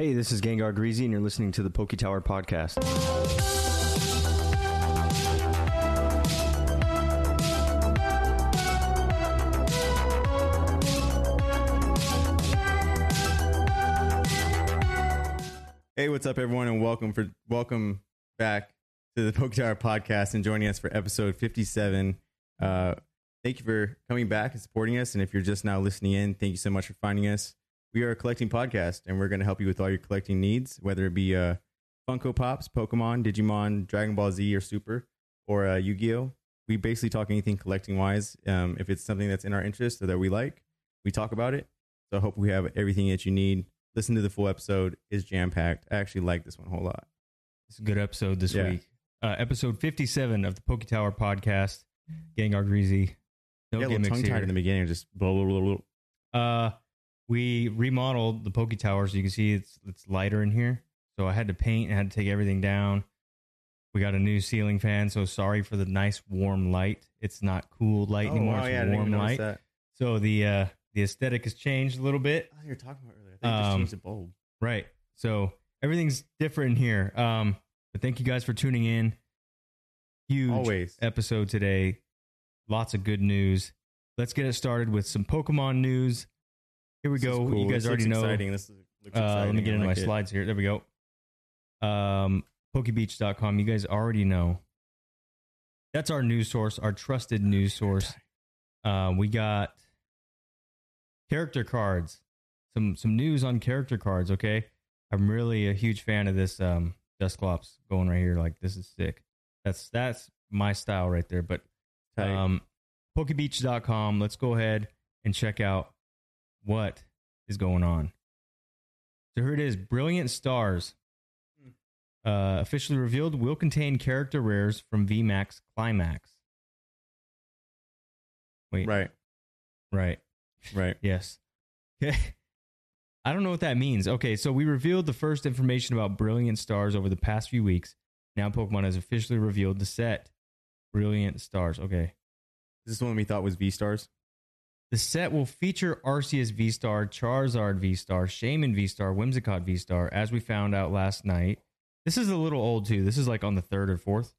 Hey, this is Gengar Greasy, and you're listening to the Poke Tower Podcast. Hey, what's up, everyone, and welcome for welcome back to the Poke Tower Podcast and joining us for episode fifty-seven. Uh, thank you for coming back and supporting us. And if you're just now listening in, thank you so much for finding us. We are a collecting podcast, and we're going to help you with all your collecting needs, whether it be uh, Funko Pops, Pokemon, Digimon, Dragon Ball Z, or Super, or uh, Yu-Gi-Oh. We basically talk anything collecting wise. Um, if it's something that's in our interest or that we like, we talk about it. So I hope we have everything that you need. Listen to the full episode; is jam packed. I actually like this one a whole lot. It's a good episode this Yeah. week. Uh, episode 57 of the Poke Tower podcast. Gengar Greasy. No yeah, a little tongue tied in the beginning, just blah blah blah. blah. Uh, we remodeled the Poke Tower so you can see it's it's lighter in here. So I had to paint and had to take everything down. We got a new ceiling fan, so sorry for the nice warm light. It's not cool light Oh, anymore. wow, it's yeah, I warm light. that. So the uh the aesthetic has changed a little bit. Oh, you were talking about earlier. I think they just Um, changed the bulb. Right. So everything's different here. Um, but thank you guys for tuning in. Huge Always. episode today. Lots of good news. Let's get it started with some Pokemon news. Here we This go. cool. You guys This already know. Exciting. This looks Uh, exciting. let me get into my it. slides here. There we go. Um, Pokebeach.com. You guys already know. That's our news source, our trusted news source. Uh, we got character cards. Some some news on character cards. Okay, I'm really a huge fan of this um, Dusclops going right here. Like this is sick. That's that's my style right there. But um, Pokebeach.com. Let's go ahead and check out what is going on. So here it is Brilliant Stars. Uh, officially revealed will contain character rares from VMAX Climax. Wait, right. right. Right. Yes. Okay. I don't know what that means. Okay, so we revealed the first information about Brilliant Stars over the past few weeks. Now Pokemon has officially revealed the set. Brilliant Stars. Okay. This is one we thought was V stars. The set will feature Arceus V Star, Charizard V Star, Shaymin V Star, Whimsicott V Star, as we found out last night. This is a little old too. This is like on the third or fourth.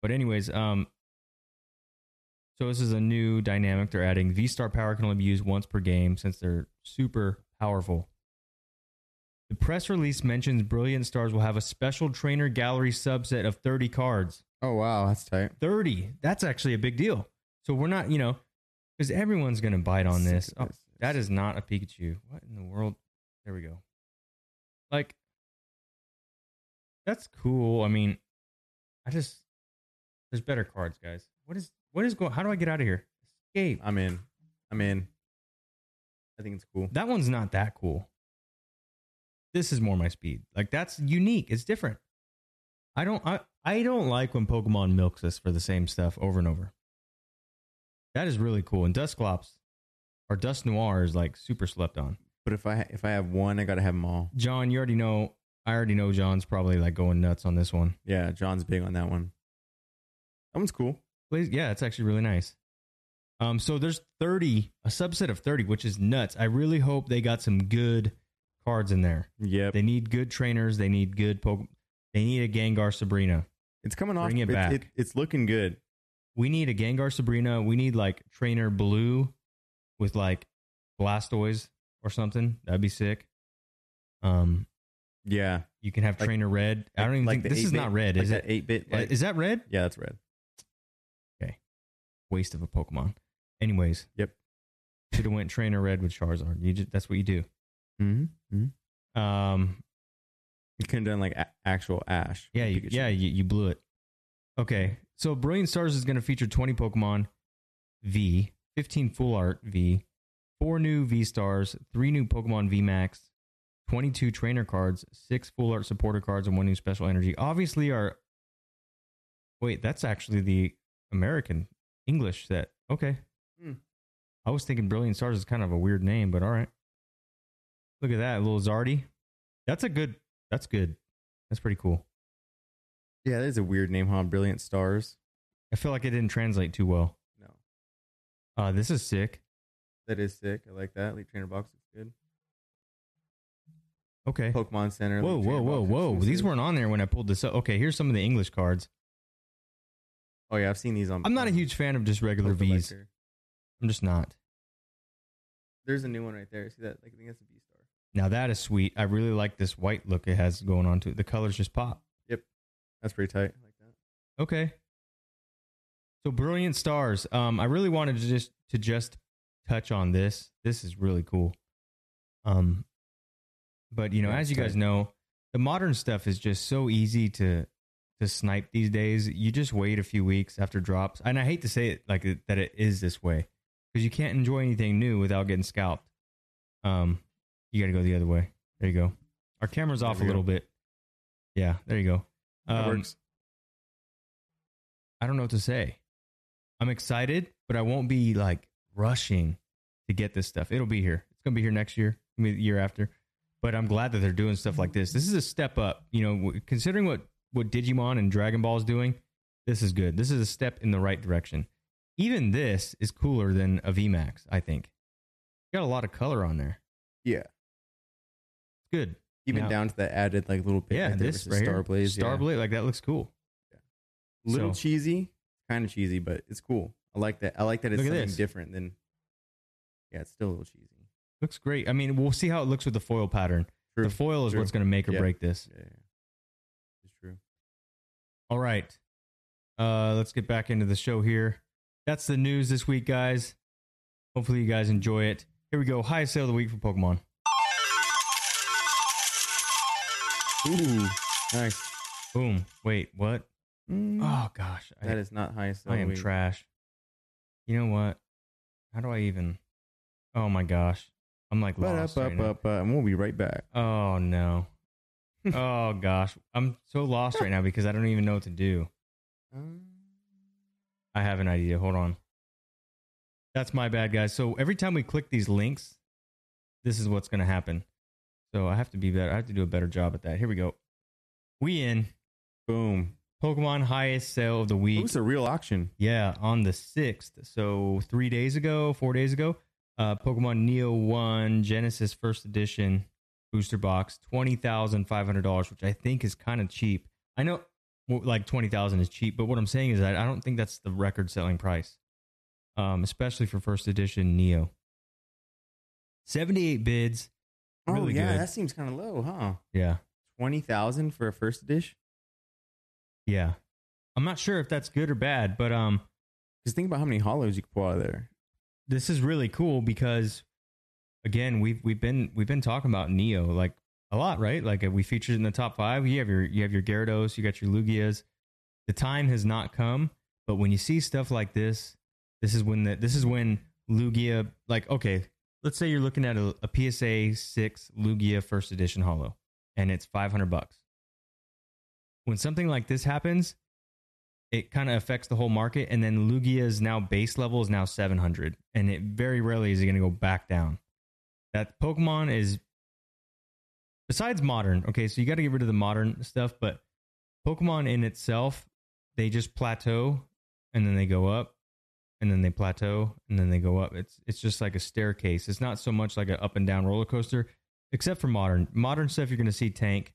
But anyways, um, so this is a new dynamic they're adding. V Star power can only be used once per game since they're super powerful. The press release mentions Brilliant Stars will have a special trainer gallery subset of 30 cards. Oh wow, that's tight. 30. That's actually a big deal. So we're not, you know, because everyone's going to bite on this. Oh, this. that is not a Pikachu. What in the world? There we go. Like, that's cool. I mean, I just, there's better cards, guys. What is, what is going, how do I get out of here? Escape. I'm in. I'm in. I think it's cool. That one's not that cool. This is more my speed. Like, that's unique. It's different. I don't, I, I don't like when Pokemon milks us for the same stuff over and over. That is really cool. And Dust Dusclops or Dusknoir is like super slept on. But if I if I have one, I gotta have them all. John, you already know. I already know John's probably like going nuts on this one. Yeah, John's big on that one. That one's cool. Please, yeah, it's actually really nice. Um, so there's 30, a subset of 30, which is nuts. I really hope they got some good cards in there. Yep. They need good trainers. They need good poke. They need a Gengar Sabrina. It's coming off. Bring it back. it's looking good. We need a Gengar Sabrina. We need like Trainer Blue with like Blastoise or something. That'd be sick. Um, Yeah. you can have Like- Trainer Red. I don't even like think this is 8-bit not red, like is that it? Eight bit. Uh, Like, Is that red? yeah, that's red. Okay, waste of a Pokemon. Anyways, Yep. should have went Trainer Red with Charizard. You just, that's what you do. Mm-hmm. mm-hmm. Um, You could have done like a- actual Ash. Yeah, you, yeah, you, you blew it. Okay, so Brilliant Stars is going to feature 20 Pokemon V, 15 Full Art V, four new V Stars, three new Pokemon V Max, 22 trainer cards, six Full Art supporter cards, and one new Special Energy. Obviously, our wait, that's actually the American English set. Okay, Hmm. I was thinking Brilliant Stars is kind of a weird name, but all right. Look at that, little Zardy. That's a good. That's good. That's pretty cool. Yeah, that is a weird name, huh? Brilliant Stars. I feel like it didn't translate too well. No. Uh, this is sick. That is sick. I like that. Elite Trainer box is good. Okay. Pokemon Center. Whoa, like, whoa, Trainer whoa, Box whoa! These exclusive. weren't on there when I pulled this up. Okay, here's some of the English cards. Oh yeah, I've seen these on. I'm not a on huge fan of just regular V's. I'm just not. There's a new one right there. See that? Like, I think that's a V star. Now that is sweet. I really like this white look it has going on to it. The colors just pop. That's pretty tight. I like that. Okay. So brilliant stars. Um, I really wanted to just to just touch on this. This is really cool. Um, but you know, as you guys know, the modern stuff is just so easy to to snipe these days. You just wait a few weeks after drops, and I hate to say it like that it is this way because you can't enjoy anything new without getting scalped. Um, you got to go the other way. There you go. Our camera's off a we go. little bit. Yeah, there you go. That Um, works. I don't know what to say. I'm excited, but I won't be like rushing to get this stuff. It'll be here. It's gonna be here next year, maybe the year after. But I'm glad that they're doing stuff like this. This is a step up. You know, considering what what Digimon and Dragon Ball is doing, this is good. This is a step in the right direction. Even this is cooler than a VMAX. I think. Got a lot of color on there. Yeah. Good. Even down to the added like little bit. Yeah, this right here. Starblaze. yeah. Starblade, like that looks cool. A little So- cheesy, kind of cheesy, but it's cool. I like that. I like that it's Look at something this. different than. Yeah, it's still a little cheesy. Looks great. I mean, we'll see how it looks with the foil pattern. True. The foil is True. what's going to make or Yeah. break this. Yeah, yeah. it's true. All right. Uh, let's get back into the show here. That's the news this week, guys. Hopefully, you guys enjoy it. Here we go. Highest sale of the week for Pokemon. Ooh, nice. Boom. Wait, what? Mm, Oh, gosh. I, that is not highest. I am week. trash. You know what? How do I even? Oh, my gosh. I'm like But lost up, right up, now. up, up, and we'll be right back. Oh, no. oh, gosh. I'm so lost right now because I don't even know what to do. Um, I have an idea. Hold on. That's my bad, guys. So every time we click these links, this is what's going to happen. So I have to be better. I have to do a better job at that. Here we go. We in boom. Pokemon highest sale of the week. It was a real auction. Yeah, on the 6th. So three days ago, four days ago, uh, Pokemon Neo 1 Genesis first edition booster box, $20,500, which I think is kind of cheap. I know like 20000 is cheap, but what I'm saying is that I don't think that's the record selling price, um, especially for first edition Neo. 78 bids. Oh Really yeah, good. that seems kind of low, huh? Yeah. Twenty thousand for a first dish. Yeah. I'm not sure if that's good or bad, but um, Because think about how many hollows you could pull out of there. this is really cool because again we've we've been we've been talking about neo like a lot right like we featured in the top five you have your you have your gyarados you got your lugias the time has not come but when you see stuff like this this is when the this is when lugia like okay let's say you're looking at a, a psa 6 lugia first edition hollow and it's 500 bucks. When something like this happens it kind of affects the whole market and then lugia's now base level is now 700 and it very rarely is going to go back down. That pokemon is besides modern okay so you got to get rid of the modern stuff but pokemon in itself they just plateau and then they go up and then they plateau and then they go up. It's it's just like a staircase. It's not so much like an up and down roller coaster except for modern. Modern stuff you're going to see tank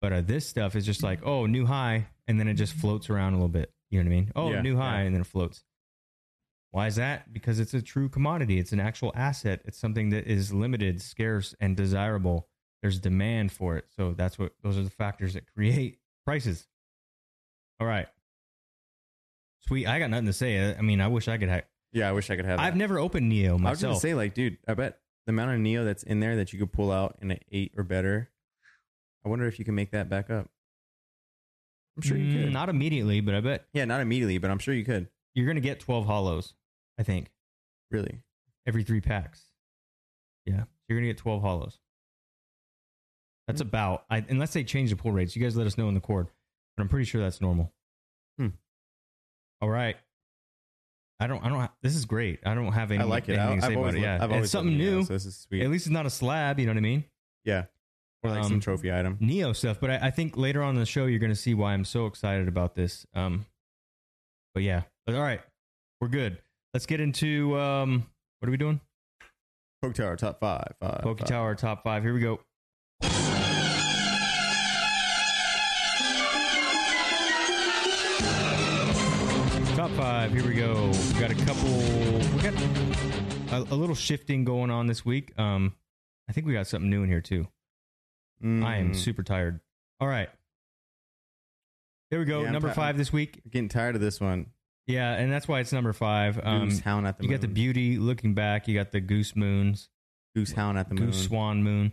but uh, this stuff is just like oh new high and then it just floats around a little bit. You know what i mean? Oh Yeah, new high yeah. and then it floats. Why is that? Because it's a true commodity. It's an actual asset. It's something that is limited scarce and desirable. There's demand for it. So that's what those are the factors that create prices. All right sweet i got nothing to say i mean i wish i could have Yeah, I wish I could have. i've never opened neo myself. I was gonna say, like, dude, I bet the amount of Neo that's in there that you could pull out in an eight or better. I wonder if you can make that back up. I'm sure you Mm, could. not immediately but i bet yeah, not immediately, but I'm sure you could. you're gonna get 12 hollows i think Really. every three packs. Yeah, you're gonna get 12 hollows. That's Hmm. about I, unless they change the pull rates. You guys let us know in the cord, but I'm pretty sure that's normal. Hmm. All right. I don't. I don't. ha- This is great. I don't have any. I like it. I, anything to I've say always, about it. Yeah, I've always it's something loved Neo, new. So this is sweet. At least it's not a slab. You know what I mean? yeah. Or like some Um, trophy item. Neo stuff. But I, I think later on in the show you're going to see why I'm so excited about this. Um, but yeah. But all right, we're good. Let's get into um. What are we doing? Poke Tower top five. five Poke five. Tower top five. Here we go. Five. Here we go. We got a couple. We got a, a little shifting going on this week. Um, I think we got something new in here too. I am Mm. super tired. All right. Here we go. Yeah, number ti- five this week. getting tired of this one. Yeah, and that's why it's number five. Um, Goose hound at the you moon. got the beauty looking back. You got the goose moons, Goose hound at the moon. goose swan moon.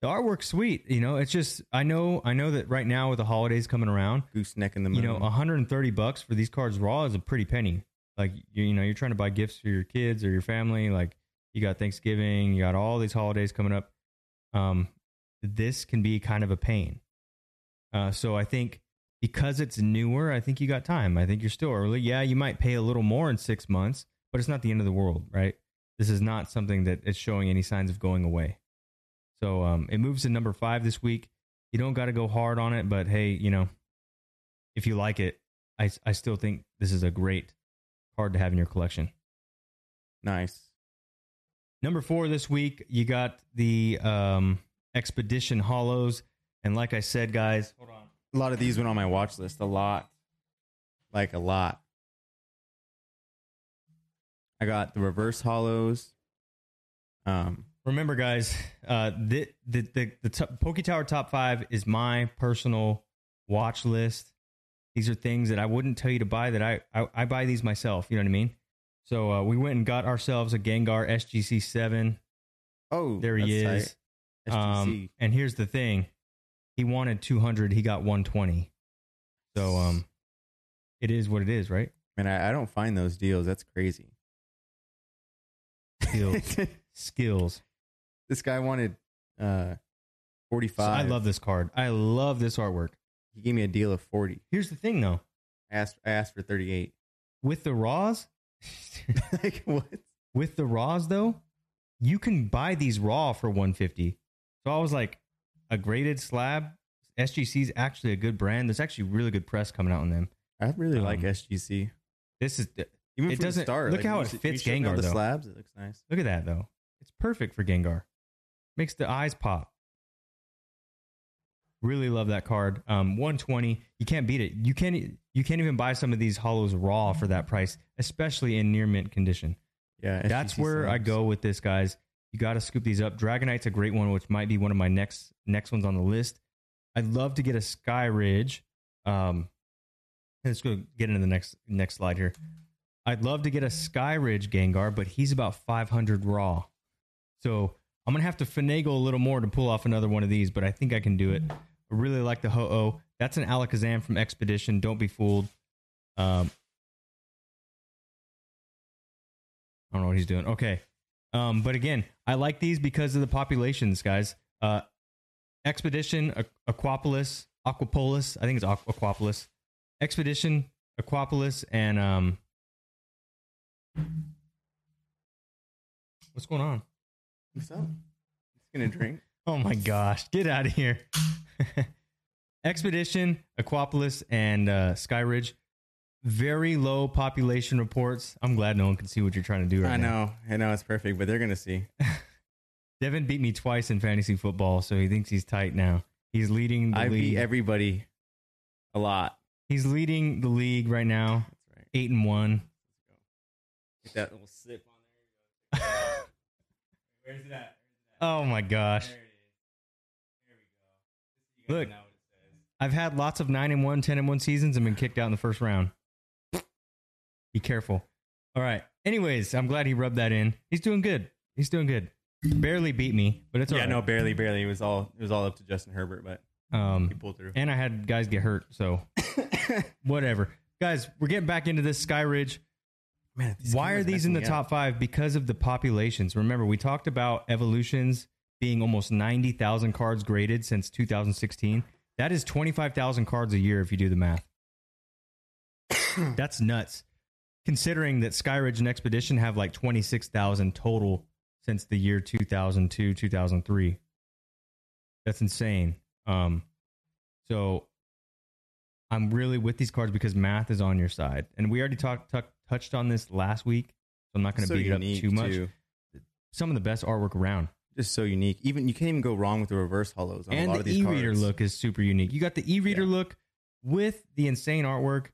The artwork's sweet. You know, it's just I know I know that right now with the holidays coming around, Goose neck in the moon. you know, 130 bucks for these cards raw is a pretty penny. Like you, you know, you're trying to buy gifts for your kids or your family. Like you got Thanksgiving, you got all these holidays coming up. Um, this can be kind of a pain. Uh, so I think because it's newer, I think you got time. I think you're still early. Yeah, you might pay a little more in six months, but it's not the end of the world, right? This is not something that is showing any signs of going away. So um, it moves to number five this week. You don't got to go hard on it, but hey, you know, if you like it, I, I still think this is a great card to have in your collection. nice. Number four this week, you got the um, Expedition Hollows. And like I said, guys, hold on. A lot of these went on my watch list. A lot, like a lot. I got the reverse hollows. Um, Remember, guys, uh, the the the, the t- Poke Tower top five is my personal watch list. These are things that I wouldn't tell you to buy. That I I, I buy these myself. You know what I mean? So uh, we went and got ourselves a Gengar SGC seven. oh, There he is. Um, and here's the thing: he wanted 200, he got 120. So um, it is what it is, right? Man, I, I don't find those deals. That's crazy. Skills, skills. This guy wanted uh, forty So. I love this card. I love this artwork. He gave me a deal of forty. Here's the thing, though, I asked. I asked for thirty eight. with the raws, like what? with the raws though, you can buy these raw for 150. So I was like, a graded slab. SGC is actually a good brand. There's actually really good press coming out on them. I really like Um, SGC. This is Even it from doesn't- start, look like, how it fits Gengar, The though. slabs. It looks nice. Look at that though. It's perfect for Gengar. Makes the eyes pop. Really love that card. Um, 120. You can't beat it. You can't you can't even buy some of these hollows raw for that price, especially in near mint condition. Yeah, That's where I go with this, guys. You got to scoop these up. Dragonite's a great one, which might be one of my next next ones on the list. I'd love to get a Sky Ridge. Um, let's go get into the next next slide here. I'd love to get a Sky Ridge Gengar, but he's about 500 raw. So I'm gonna have to finagle a little more to pull off another one of these, but I think I can do it. I really like the Ho-Oh. That's an Alakazam from Expedition. Don't be fooled. Um, I don't know what he's doing. Okay. Um, but again, I like these because of the populations, guys. Uh, Expedition, Aqu- Aquapolis, Aquapolis. I think it's Aqu- Aquapolis. Expedition, Aquapolis, and um, what's going on? What's up? He's gonna drink. Oh my gosh, get out of here. Expedition, Aquapolis, and uh, Skyridge. Very low population reports. I'm glad no one can see what you're trying to do right now. I now. know, I know, it's perfect, but they're gonna see. Devin beat me twice in fantasy football, so he thinks he's tight now. He's leading the I league. beat everybody a lot. he's leading the league right now, That's right. eight and one. Get that little sip on there. Where's it at? oh my gosh. There it is. There we go. Look. Now what it says. I've had lots of 9 and 1, 10 and 1 seasons and been kicked out in the first round. Be careful. All right. Anyways, I'm glad he rubbed that in. He's doing good. He's doing good. Barely beat me, but it's yeah, all right. no, barely, barely. It was all it was all up to Justin Herbert, but Um, he pulled through. and I had guys get hurt, so whatever. Guys, we're getting back into this Sky Ridge. Man, Why are these in the top five? Because of the populations. Remember, we talked about evolutions being almost 90,000 cards graded since 2016. That is 25,000 cards a year if you do the math. That's nuts. Considering that Skyridge and Expedition have like 26,000 total since the year 2002, 2003. That's insane. Um, so I'm really with these cards because math is on your side. And we already talked tuck touched on this last week. So I'm not going to so beat it up too much. too. Some of the best artwork around. Just so unique. Even you can't even go wrong with the reverse hollows on a and lot the of these e-reader cards. look is super unique. You got the e-reader Yeah. look with the insane artwork.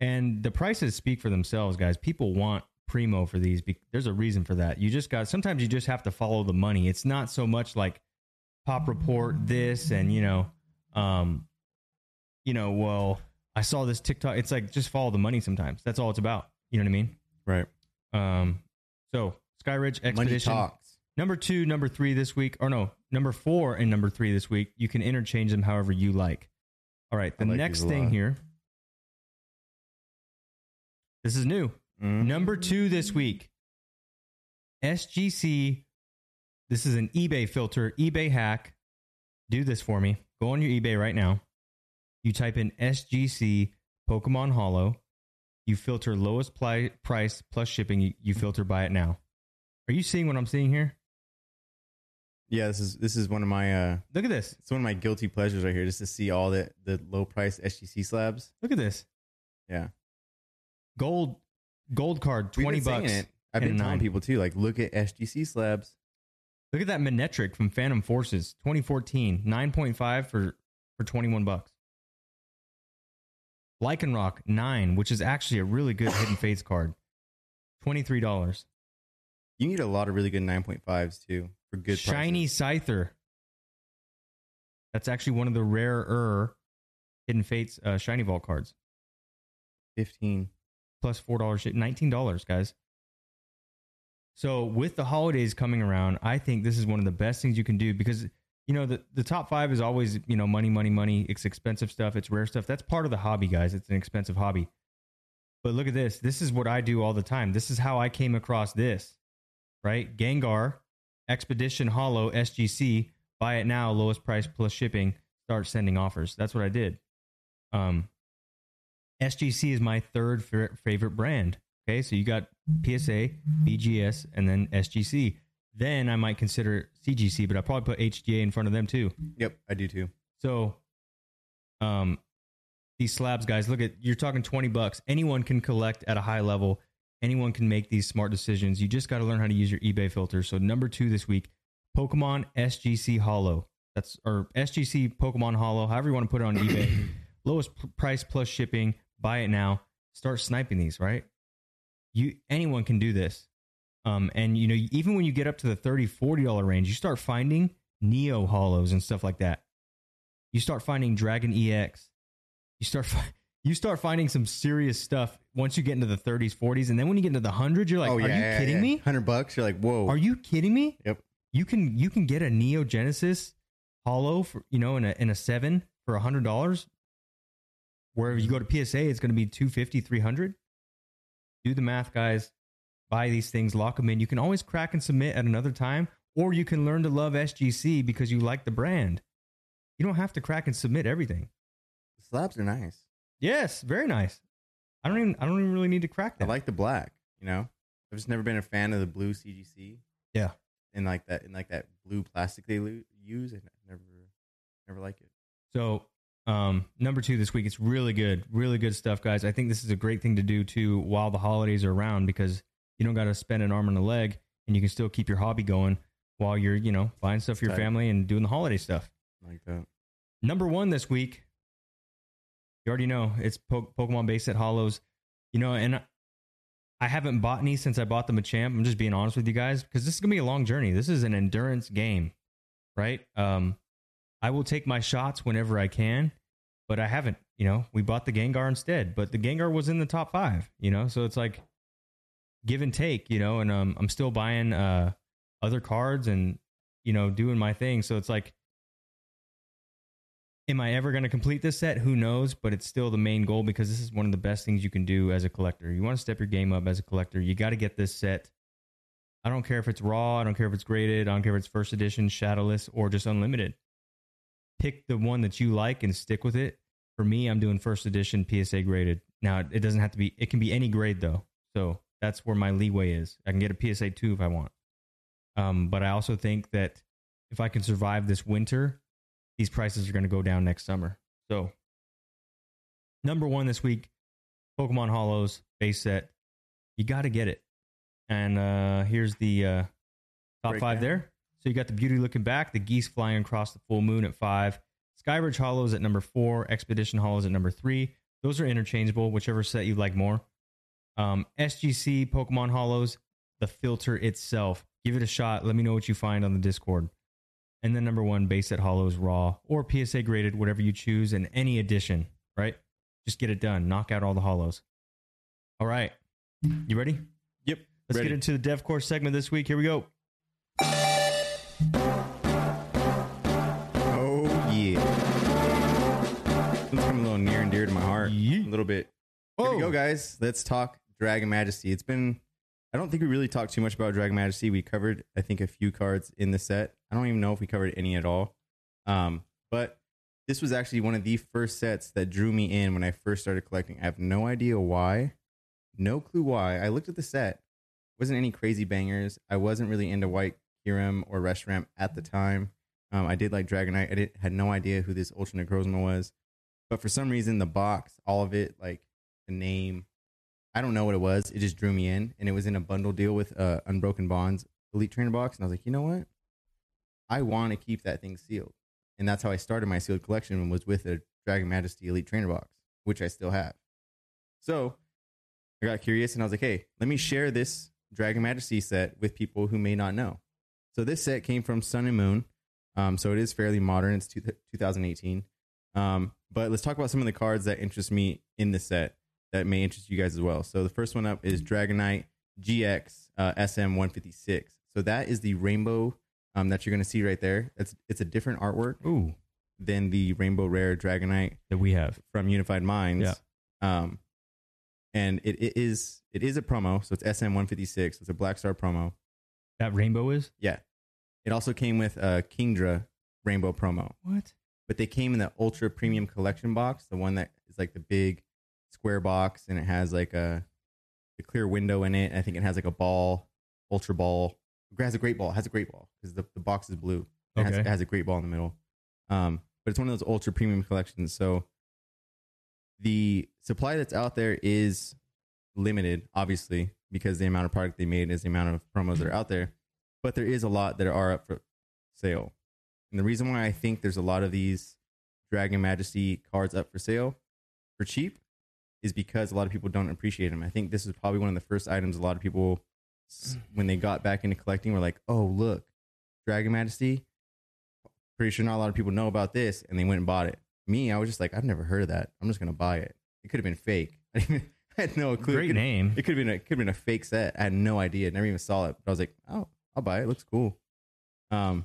And the prices speak for themselves, guys. People want primo for these. There's a reason for that. You just got sometimes you just have to follow the money. It's not so much like pop report this and you know, um, you know, well, I saw this TikTok. It's like just follow the money. Sometimes that's all it's about. You know what I mean? Right. Um, so Skyridge Money Expedition talks. number two, number three this week, or no, number four and number three this week. You can interchange them however you like. All right, the like next thing here. This is new. Mhm. Number two this week. SGC. This is an eBay filter, eBay hack. Do this for me. Go on your eBay right now. You type in SGC Pokemon Hollow. You filter lowest pli- price plus shipping. You, filter buy it now. Are you seeing what I'm seeing here? Yeah, this is this is one of my uh Look at this. it's one of my guilty pleasures right here, just to see all the the low price SGC slabs. Look at this. Yeah, Gold gold card, We've 20 been bucks. It. I've been telling nine. people too, like look at SGC slabs. Look at that Manectric from Phantom Forces, 2014, 9.5 for for 21 bucks. Lycanroc 9, which is actually a really good Hidden Fates card. $23. You need a lot of really good 9.5s too for good Shiny prices. Scyther. That's actually one of the rarer Hidden Fates uh, Shiny Vault cards. 15. plus four dollars, nineteen dollars, guys. So with the holidays coming around, I think this is one of the best things you can do because you know the the top five is always you know money, money, money. It's expensive stuff. It's rare stuff. That's part of the hobby, guys. It's an expensive hobby. But look at this. This is what I do all the time. This is how I came across this. Right, Gengar, Expedition Hollow SGC. Buy it now, lowest price plus shipping. Start sending offers. That's what I did. Um, SGC is my third fa- favorite brand. Okay, so you got PSA, BGS, and then SGC. Then I might consider CGC, but I probably put HGA in front of them too. Yep, I do too. So, um, these slabs, guys, look at you're talking twenty bucks. Anyone can collect at a high level. Anyone can make these smart decisions. You just got to learn how to use your eBay filter. So number two this week, Pokemon SGC Hollow. That's or SGC Pokemon Hollow, however you want to put it on eBay. Lowest price plus shipping. Buy it now. Start sniping these. Right. You anyone can do this. Um, and you know even when you get up to the 30 40 dollar range you start finding neo hollows and stuff like that you start finding Dragon EX. You start fi- you start finding some serious stuff once you get into the 30s, 40s, and then when you get into the hundreds, you're like, oh "Are you yeah, kidding yeah. me? 100 bucks. You're like, whoa. Are you kidding me? Yep. You can you can get a Neo Genesis Hollow for you know in a in a seven for a hundred dollars. Where if you go to PSA, it's going to be 250 300 Do the math, guys. Buy these things, lock them in. You can always crack and submit at another time, or you can learn to love SGC because you like the brand. You don't have to crack and submit everything. The slabs are nice. Yes, very nice. I don't even I don't even really need to crack them. I like the black. You know, I've just never been a fan of the blue CGC. Yeah. and like that, and like that blue plastic they lo- use. I never, never like it. So, um, number two this week, it's really good, really good stuff, guys. I think this is a great thing to do too while the holidays are around because you don't got to spend an arm and a leg, and you can still keep your hobby going while you're, you know, buying stuff for your Tight. family and doing the holiday stuff. Like that. Number one this week, you already know it's po- Pokemon base set hollows, you know, and I haven't bought any since I bought the Machamp. I'm just being honest with you guys because this is gonna be a long journey. This is an endurance game, right? Um, I will take my shots whenever I can, but I haven't. You know, we bought the Gengar instead, but the Gengar was in the top five. You know, so it's like give and take. You know, and um, I'm still buying uh other cards and you know doing my thing. So it's like Am I ever going to complete this set? Who knows? But it's still the main goal because this is one of the best things you can do as a collector. You want to step your game up as a collector. You got to get this set. I don't care if it's raw. I don't care if it's graded. I don't care if it's first edition, shadowless, or just unlimited. Pick the one that you like and stick with it. For me, I'm doing first edition PSA graded. Now, it doesn't have to be, it can be any grade though. So that's where my leeway is. I can get a PSA 2 if I want. Um, but I also think that if I can survive this winter, these prices are going to go down next summer. So, number one this week, Pokemon Hollows base set. You got to get it. And uh, here's the uh, top Breakdown. five there. So you got the beauty looking back, the geese flying across the full moon at five, Skyridge Hollows at number four, Expedition Hollows at number three, Those are interchangeable, whichever set you like more. Um, SGC Pokemon Hollows, the filter itself. Give it a shot. Let me know what you find on the Discord. And then number one, base set Hollows Raw or PSA graded, whatever you choose, and any edition, right? Just get it done. Knock out all the Hollows. All right. You ready? Yep. Let's ready. get into the Dev Course segment this week. Here we go. Oh yeah. It's coming a little near and dear to my heart. Yeet. A little bit. Here we go, guys. Let's talk Dragon Majesty. It's been I don't think we really talked too much about Dragon Majesty. We covered, I think, a few cards in the set. I don't even know if we covered any at all. Um, but this was actually one of the first sets that drew me in when I first started collecting. I have no idea why, no clue why. I looked at the set, wasn't any crazy bangers. I wasn't really into White Kyurem or Reshiram at the time. Um, I did like Dragonite. I did, had no idea who this Ultra Necrozma was, but for some reason, the box, all of it, like the name, I don't know what it was. It just drew me in, and it was in a bundle deal with uh, Unbroken Bonds Elite Trainer box, and I was like, you know what? I want to keep that thing sealed, and that's how I started my sealed collection. And was with a Dragon Majesty Elite Trainer box, which I still have. So I got curious, and I was like, hey, let me share this Dragon Majesty set with people who may not know. So this set came from Sun and Moon, um, so it is fairly modern. It's two, 2018. Um, but let's talk about some of the cards that interest me in the set that may interest you guys as well. So the first one up is Dragonite GX uh, SM156. So that is the rainbow um, that you're going to see right there. It's it's a different artwork Ooh, than the rainbow rare Dragonite that we have. from Unified Minds. Yeah. Um, and it, it is it is a promo, so it's SM156. It's a Black Star promo. That rainbow is Yeah. It also came with a Kingdra rainbow promo, what? but they came in the ultra premium collection box, the one that is like the big square box, and it has like a, a clear window in it. I think it has like a ball, ultra ball. It has a great ball. It has a great ball because the, the box is blue. It, has, Okay. it has a great ball in the middle. Um, but it's one of those ultra premium collections. So the supply that's out there is limited, obviously, because the amount of product they made is the amount of promos that are out there. But there is a lot that are up for sale. And the reason why I think there's a lot of these Dragon Majesty cards up for sale for cheap is because a lot of people don't appreciate them. I think this is probably one of the first items a lot of people, when they got back into collecting, were like, oh, look, Dragon Majesty. Pretty sure not a lot of people know about this. And they went and bought it. Me, I was just like, I've never heard of that. I'm just going to buy it. It could have been fake. I, even- I had no clue. It Great could- name. it could have been a could have been a fake set. I had no idea. Never even saw it. But I was like, oh, I'll buy it. it looks cool. Um,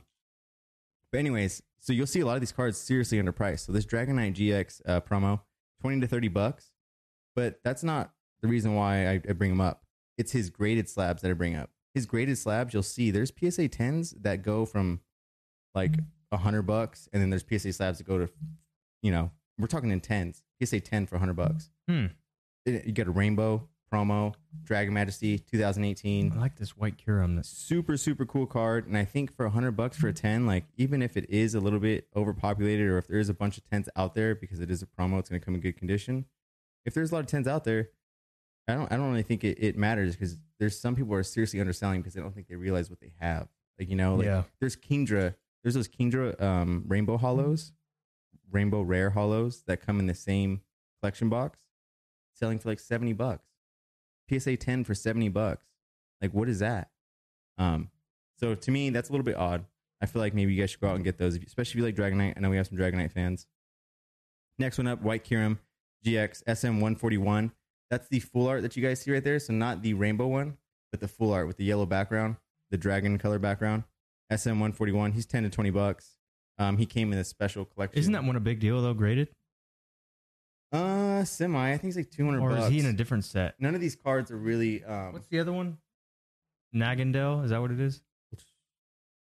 but anyways, so you'll see a lot of these cards seriously underpriced. So this Dragonite GX uh, promo, twenty to thirty bucks. But that's not the reason why I, I bring him up. It's his graded slabs that I bring up. His graded slabs, you'll see there's PSA tens that go from like a hundred bucks, and then there's PSA slabs that go to, you know, we're talking in tens. PSA ten for a hundred bucks. Hmm. You get a rainbow promo, Dragon Majesty 2018. I like this white Kyurem. That's Super, super cool card. And I think for a hundred bucks for a 10, like even if it is a little bit overpopulated or if there is a bunch of 10s out there because it is a promo, it's going to come in good condition. If there's a lot of 10s out there, I don't, I don't really think it, it matters because there's some people who are seriously underselling because they don't think they realize what they have. Like, you know, like yeah. there's Kingdra, there's those Kingdra um, rainbow hollows, rainbow rare hollows that come in the same collection box, selling for like 70 bucks. PSA 10 for 70 bucks. Like, what is that? Um, so to me, that's a little bit odd. I feel like maybe you guys should go out and get those, especially if you like Dragonite. I know we have some Dragonite fans. Next one up, White Kyurem GX SM141. That's the full art that you guys see right there. So not the rainbow one, but the full art with the yellow background, the dragon color background. SM141. He's 10 to 20 bucks. Um, he came in a special collection. Isn't that one a big deal though? Graded, Uh, semi. I think it's like 200 or bucks. is he in a different set? None of these cards are really. Um, What's the other one? Naganadel. Is that what it is?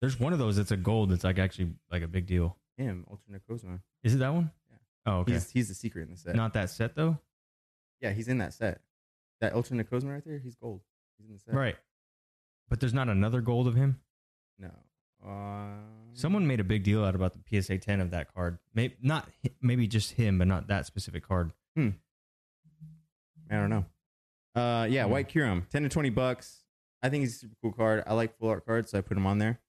There's one of those that's a gold. That's like actually like a big deal. him, Ultra Necrozma. Is it that one? Oh, okay. He's he's the secret in the set. Not that set though. yeah, he's in that set. That Ultra Necrozma right there, he's gold. He's in the set. Right. But there's not another gold of him. No. Uh, Someone made a big deal out about the PSA 10 of that card. Maybe not. Maybe just him, but not that specific card. Hmm. I don't know. Uh, yeah, Hmm. White Kyurem, ten to twenty bucks. I think he's a super cool card. I like full art cards, so I put him on there.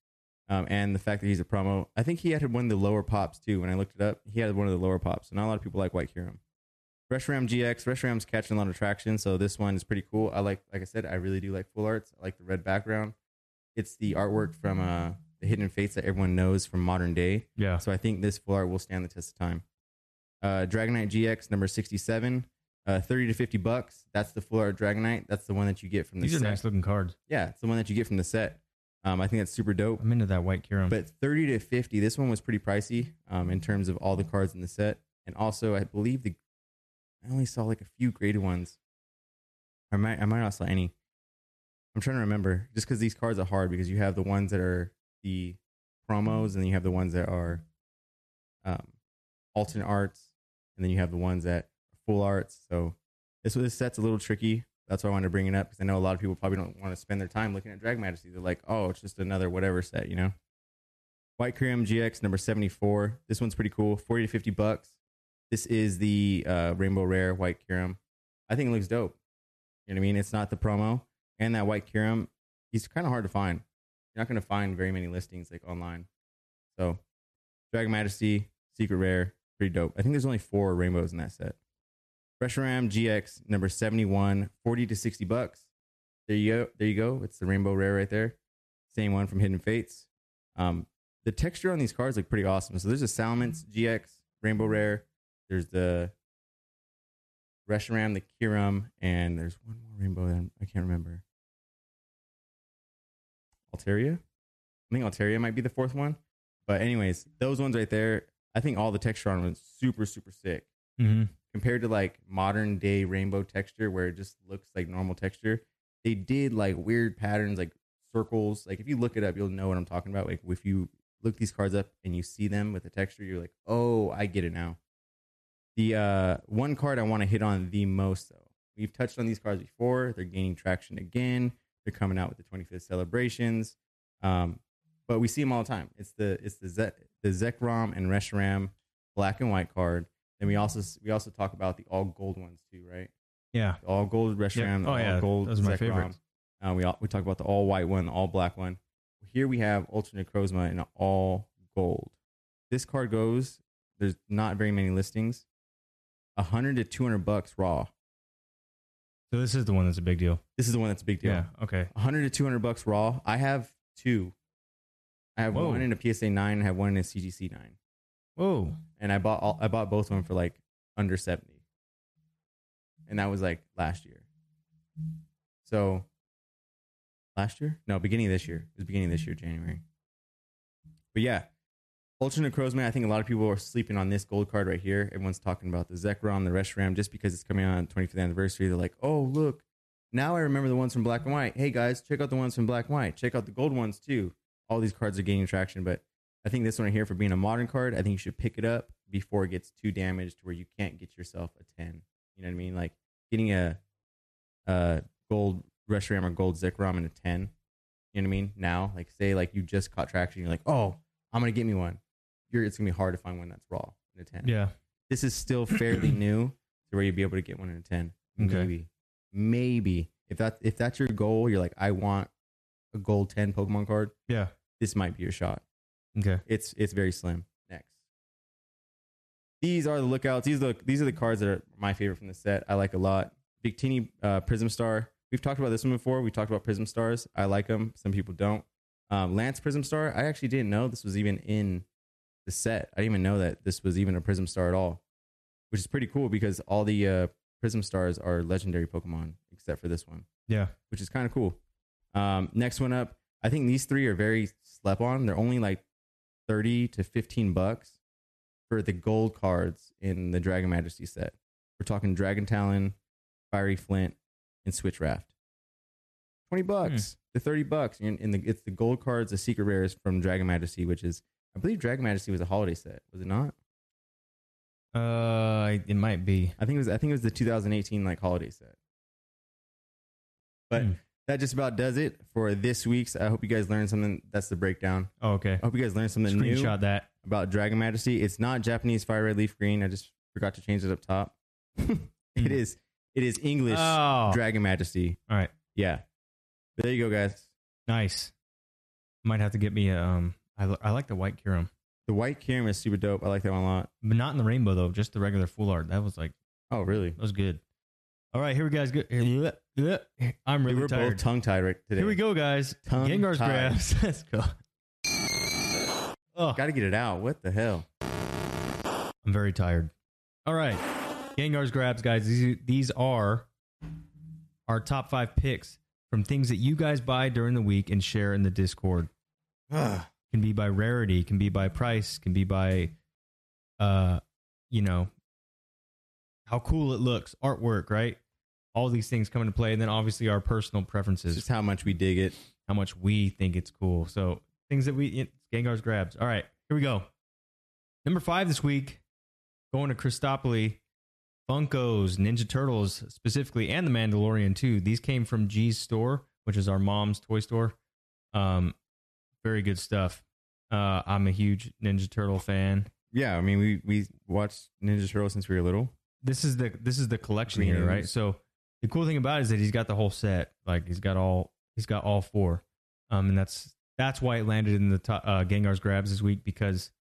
Um, and the fact that he's a promo, I think he had one of the lower pops too. When I looked it up, he had one of the lower pops. So not a lot of people like White Kyurem. Reshiram GX. Reshiram's catching a lot of traction, so this one is pretty cool. I like, like I said, I really do like full arts. I like the red background. It's the artwork from uh, the Hidden Fates that everyone knows from modern day. Yeah. So I think this full art will stand the test of time. Uh, Dragonite GX number 67, uh, 30 to 50 bucks. That's the full art Dragonite. That's the one that you get from the set. These are nice looking cards. Yeah, it's the one that you get from the set. Um, I think that's super dope. I'm into that white Kyurem. But 30 to 50, this one was pretty pricey um, in terms of all the cards in the set. And also, I believe the I only saw like a few graded ones. I might I might not saw any. I'm trying to remember just because these cards are hard because you have the ones that are the promos and then you have the ones that are um, alternate arts and then you have the ones that are full arts. So this this set's a little tricky. That's why I wanted to bring it up because I know a lot of people probably don't want to spend their time looking at Drag Majesty. They're like, oh, it's just another whatever set, you know. White Kyurem GX number 74. This one's pretty cool. 40 to 50 bucks. This is the uh, Rainbow Rare White Kyurem. I think it looks dope. You know what I mean? It's not the promo. And that White Kyurem, he's kind of hard to find. You're not going to find very many listings like online. So, Dragon Majesty, Secret Rare, pretty dope. I think there's only four rainbows in that set. Reshiram GX number 71, 40 to 60 bucks. There you go. There you go. It's the Rainbow Rare right there. Same one from Hidden Fates. Um, the texture on these cards look pretty awesome. So there's a Salamence GX Rainbow Rare. There's the Reshiram, the Kyurem, and there's one more rainbow that I can't remember. Altaria? I think Altaria might be the fourth one. But anyways, those ones right there, I think all the texture on them is super, super sick. mm-hmm. Compared to like modern day rainbow texture where it just looks like normal texture. They did like weird patterns, like circles. Like if you look it up, you'll know what I'm talking about. Like if you look these cards up and you see them with the texture, you're like, oh, I get it now. The uh, one card I want to hit on the most, though, we've touched on these cards before. They're gaining traction again. They're coming out with the 25th celebrations, um, but we see them all the time. It's the it's the Ze- the Zekrom and Reshiram black and white card. Then we also we also talk about the all gold ones too, right? Yeah. The all gold restaurant. the Oh, all yeah. gold Those are my Zekrom. favorites. Uh, we all, we talk about the all white one, the all black one. Here we have Ultra Necrozma in all gold. This card goes. There's not very many listings. hundred to two hundred bucks raw. So this is the one that's a big deal. This is the one that's a big deal. Yeah. Okay. hundred to two hundred bucks raw. I have two. I have Whoa. one in a PSA nine. I have one in a CGC nine, Whoa. And I bought all, I bought both of them for like under seventy, and that was like last year. So last year? No, beginning of this year. It was beginning of this year, January. But yeah, Ultra Necrozma, I think a lot of people are sleeping on this gold card right here. Everyone's talking about the Zekrom, the Reshiram, just because it's coming out on 25th anniversary. They're like, oh, look, now I remember the ones from Black and White. Hey guys, check out the ones from Black and White. Check out the gold ones too. All these cards are gaining traction, but I think this one right here for being a modern card, I think you should pick it up before it gets too damaged to where you can't get yourself a 10. You know what I mean? Like getting a, a gold Reshiram or gold Zekrom in a 10. You know what I mean? Now, like say like you just caught traction, you're like, oh, I'm gonna get me one. You're it's gonna be hard to find one that's raw in a 10. Yeah. This is still fairly new to where you'd be able to get one in a 10. Okay. Maybe. Maybe. If that if that's your goal, you're like, I want a gold 10 Pokemon card, Yeah. this might be your shot. Okay. It's it's very slim. Next. These are the lookouts. These are the, these are the cards that are my favorite from the set. I like a lot. Victini uh, Prism Star. We've talked about this one before. We talked about Prism Stars. I like them. Some people don't. Um, Lance Prism Star. I actually didn't know this was even in the set. I didn't even know that this was even a Prism Star at all, which is pretty cool because all the uh, Prism Stars are legendary Pokemon except for this one Yeah. which is kind of cool. Um, next one up, I think these three are very slept on. They're only like thirty to fifteen bucks for the gold cards in the Dragon Majesty set. We're talking Dragon Talon, Fiery Flint, and Switch Raft. Twenty bucks to thirty bucks, and, and the, it's the gold cards, the secret rares from Dragon Majesty, which is I believe Dragon Majesty was a holiday set, was it not? Uh, it might be. I think it was. I think it was the 2018 like holiday set. But Hmm. That just about does it for this week's. I hope you guys learned something. That's the breakdown. Oh, okay. I hope you guys learned something new Screenshot that. about Dragon Majesty. It's not Japanese fire red leaf green. I just forgot to change it up top. it Hmm. is. It is English Oh. Dragon Majesty. All right. Yeah. There you go, guys. Nice. Might have to get me a, um. I, li- I like the white Kyurem, The white Kyurem is super dope. I like that one a lot. but not in the rainbow though. Just the regular full art. That was like Oh, really? That was good. All right, here we guys go. I'm really tired. We were tired. both tongue tied right today. Here we go, guys. Tongue Gengar's tied. grabs. Let's go. Oh, Got to get it out. What the hell? I'm very tired. All right, Gengar's grabs, guys. These these are our top five picks from things that you guys buy during the week and share in the Discord. Can be by rarity, can be by price, can be by, uh, you know, how cool it looks, artwork, right? All these things come into play, and then obviously our personal preferences. just how much we dig it. how much we think it's cool. So things that we it's Gengar's grabs. All right, here we go. Number five this week, going to Christopoli, Funkos, Ninja Turtles specifically, and the Mandalorian too. These came from G's store, which is our mom's toy store. Um, very good stuff. Uh, I'm a huge Ninja Turtle fan. Yeah, I mean, we we watched Ninja Turtles since we were little. This is the this is the collection Green here, right? So the cool thing about it is that he's got the whole set. Like he's got all he's got all four, um, and that's that's why it landed in the top, uh, Gengar's grabs this week because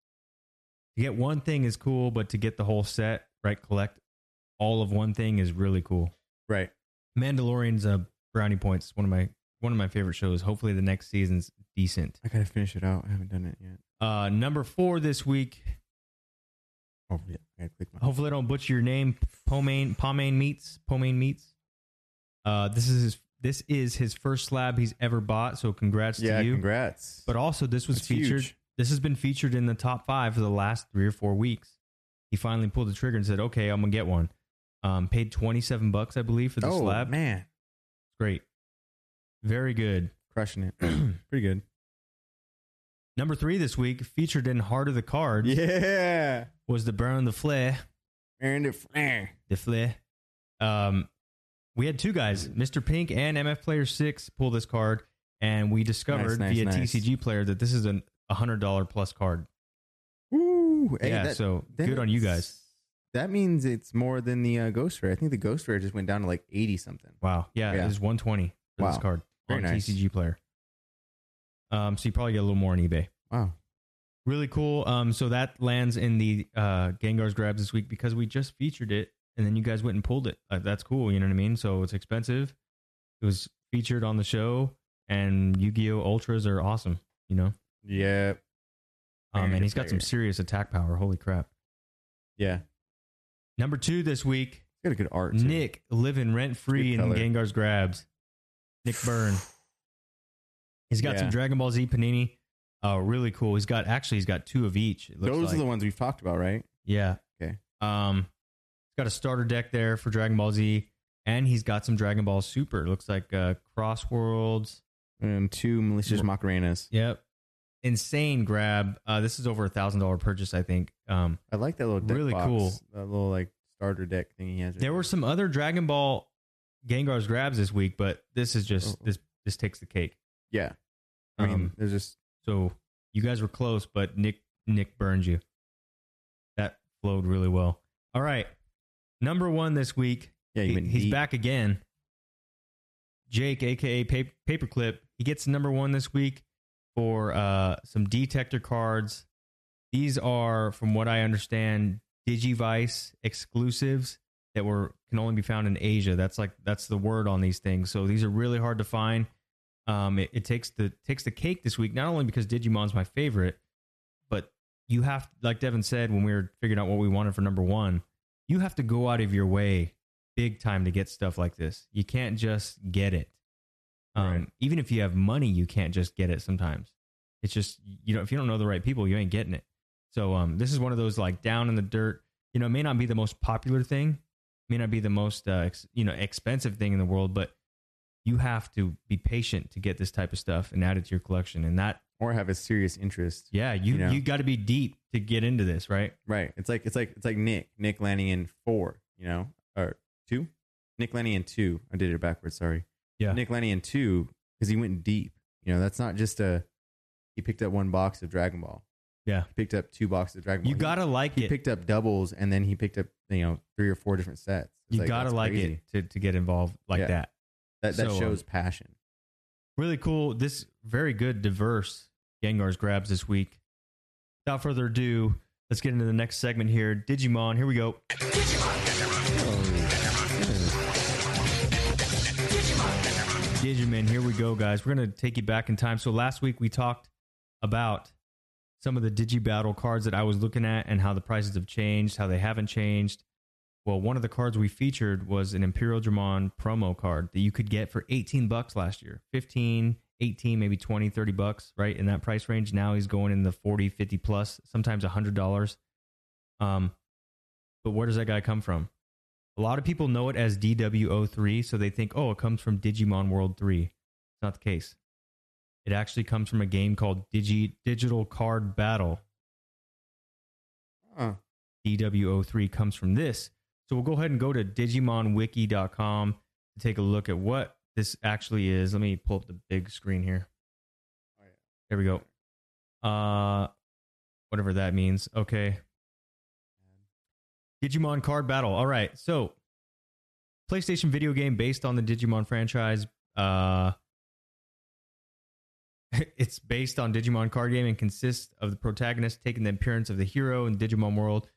to get one thing is cool, but to get the whole set, right, collect all of one thing is really cool. Right. Mandalorian's uh, brownie points one of my one of my favorite shows. Hopefully the next season's decent. I gotta finish it out. I haven't done it yet. Uh, number four this week. Yeah, I click my. Hopefully, I don't butcher your name. Pomain Pomain Meats. Pomain Meats. Uh, this is his, this is his first slab he's ever bought. So congrats yeah, to you. congrats. But also, this was That's featured. huge. This has been featured in the top five for the last three or four weeks. He finally pulled the trigger and said, "Okay, I'm gonna get one." Um, paid twenty seven bucks, I believe, for the oh slab. man, Great, very good. crushing it. Pretty good. Number three this week, featured in Heart of the Cards, Yeah, was the Baron the Flare. Aaron the Flair. the flare. Um, we had two guys, Mr. Pink and MF Player Six, pull this card, and we discovered Nice, via nice. TCG Player that this is a hundred dollar plus card. Woo! Hey, yeah, that- so good on you guys. That means it's more than the uh, Ghost Rare. I think the Ghost Rare just went down to like eighty something. Wow, yeah, Yeah. it was one twenty for this card Very on nice. TCG Player. Um, so you probably get a little more on eBay. Wow. Really cool. Um, so that lands in the uh Gengar's grabs this week because we just featured it, and then you guys went and pulled it. Uh, that's cool. You know what I mean? So it's expensive. It was featured on the show, and Yu-Gi-Oh! Ultras are awesome. You know. Yeah. Um, and he's got some serious attack power. Holy crap. Yeah. Number two this week, got a good art. Too. Nick living rent free in color. Gengar's grabs. Nick Byrne. He's got some Dragon Ball Z Panini. Uh, really cool. He's got actually he's got two of each. Those like. are the ones we've talked about, right? yeah. Okay. Um, he's got a starter deck there for Dragon Ball Z, and he's got some Dragon Ball Super. It looks like uh, Cross Worlds. And two malicious Macarenas. Yep. Insane grab. Uh, this is over a thousand dollar purchase, I think. Um, I like that little deck Really box, cool. That little like starter deck thing he has. There were some other Dragon Ball Gengar's grabs this week, but this is just Oh. this this takes the cake. Yeah. I mean, Um, there's just So you guys were close, but Nick Nick burned you. That flowed really well. All right, number one this week. yeah. You he- he's deep. back again. Jake, aka Paper, Paperclip, he gets number one this week for uh, some D-Tector cards. These are, from what I understand, Digivice exclusives that were can only be found in Asia. That's like that's the word on these things. So these are really hard to find. Um, it, it takes the takes the cake this week, not only because Digimon's my favorite, but you have, like Devin said when we were figuring out what we wanted for number one, you have to go out of your way big time to get stuff like this. You can't just get it. Um, Right. Even if you have money, you can't just get it. Sometimes it's just you know if you don't know the right people, you ain't getting it. So um, this is one of those like down in the dirt. You know, it may not be the most popular thing, may not be the most uh, ex- you know expensive thing in the world, but you have to be patient to get this type of stuff and add it to your collection. And that, or have a serious interest. yeah, you You know? you got to be deep to get into this, right? Right. It's like it's like it's like Nick. Nick in four. You know, or two. Nick in two. I did it backwards. Sorry. Yeah. Nick in two because he went deep. You know, that's not just a. He picked up one box of Dragon Ball. Yeah. He picked up two boxes of Dragon Ball. You He- gotta like He it. He picked up doubles and then he picked up you know three or four different sets. It's you like, gotta like crazy. it to, to get involved like Yeah. that. That that so, um, shows passion. Really cool. This very good, diverse Gengar's grabs this week. Without further ado, let's get into the next segment here. Digimon. Here we go. Digimon, here we go, guys. We're going to take you back in time. So, last week we talked about some of the Digi Battle cards that I was looking at and how the prices have changed, how they haven't changed, well, one of the cards we featured was an Imperialdramon promo card that you could get for 18 bucks last year. 15, 18, maybe 20, 30 bucks, right? In that price range. Now he's going in the 40, 50 plus, sometimes $100. Um, but where does that guy come from? A lot of people know it as DW03, so they think, oh, it comes from Digimon World 3. It's not the case. It actually comes from a game called Digi Digital Card Battle. Huh. DW03 comes from this. So we'll go ahead and go to DigimonWiki.com to take a look at what this actually is. Let me pull up the big screen here. Oh. There we go. Uh, whatever that means. Okay. Digimon Card Battle. All right. So, PlayStation video game based on the Digimon franchise. Uh, it's based on Digimon card game and consists of the protagonist taking the appearance of the hero in Digimon world,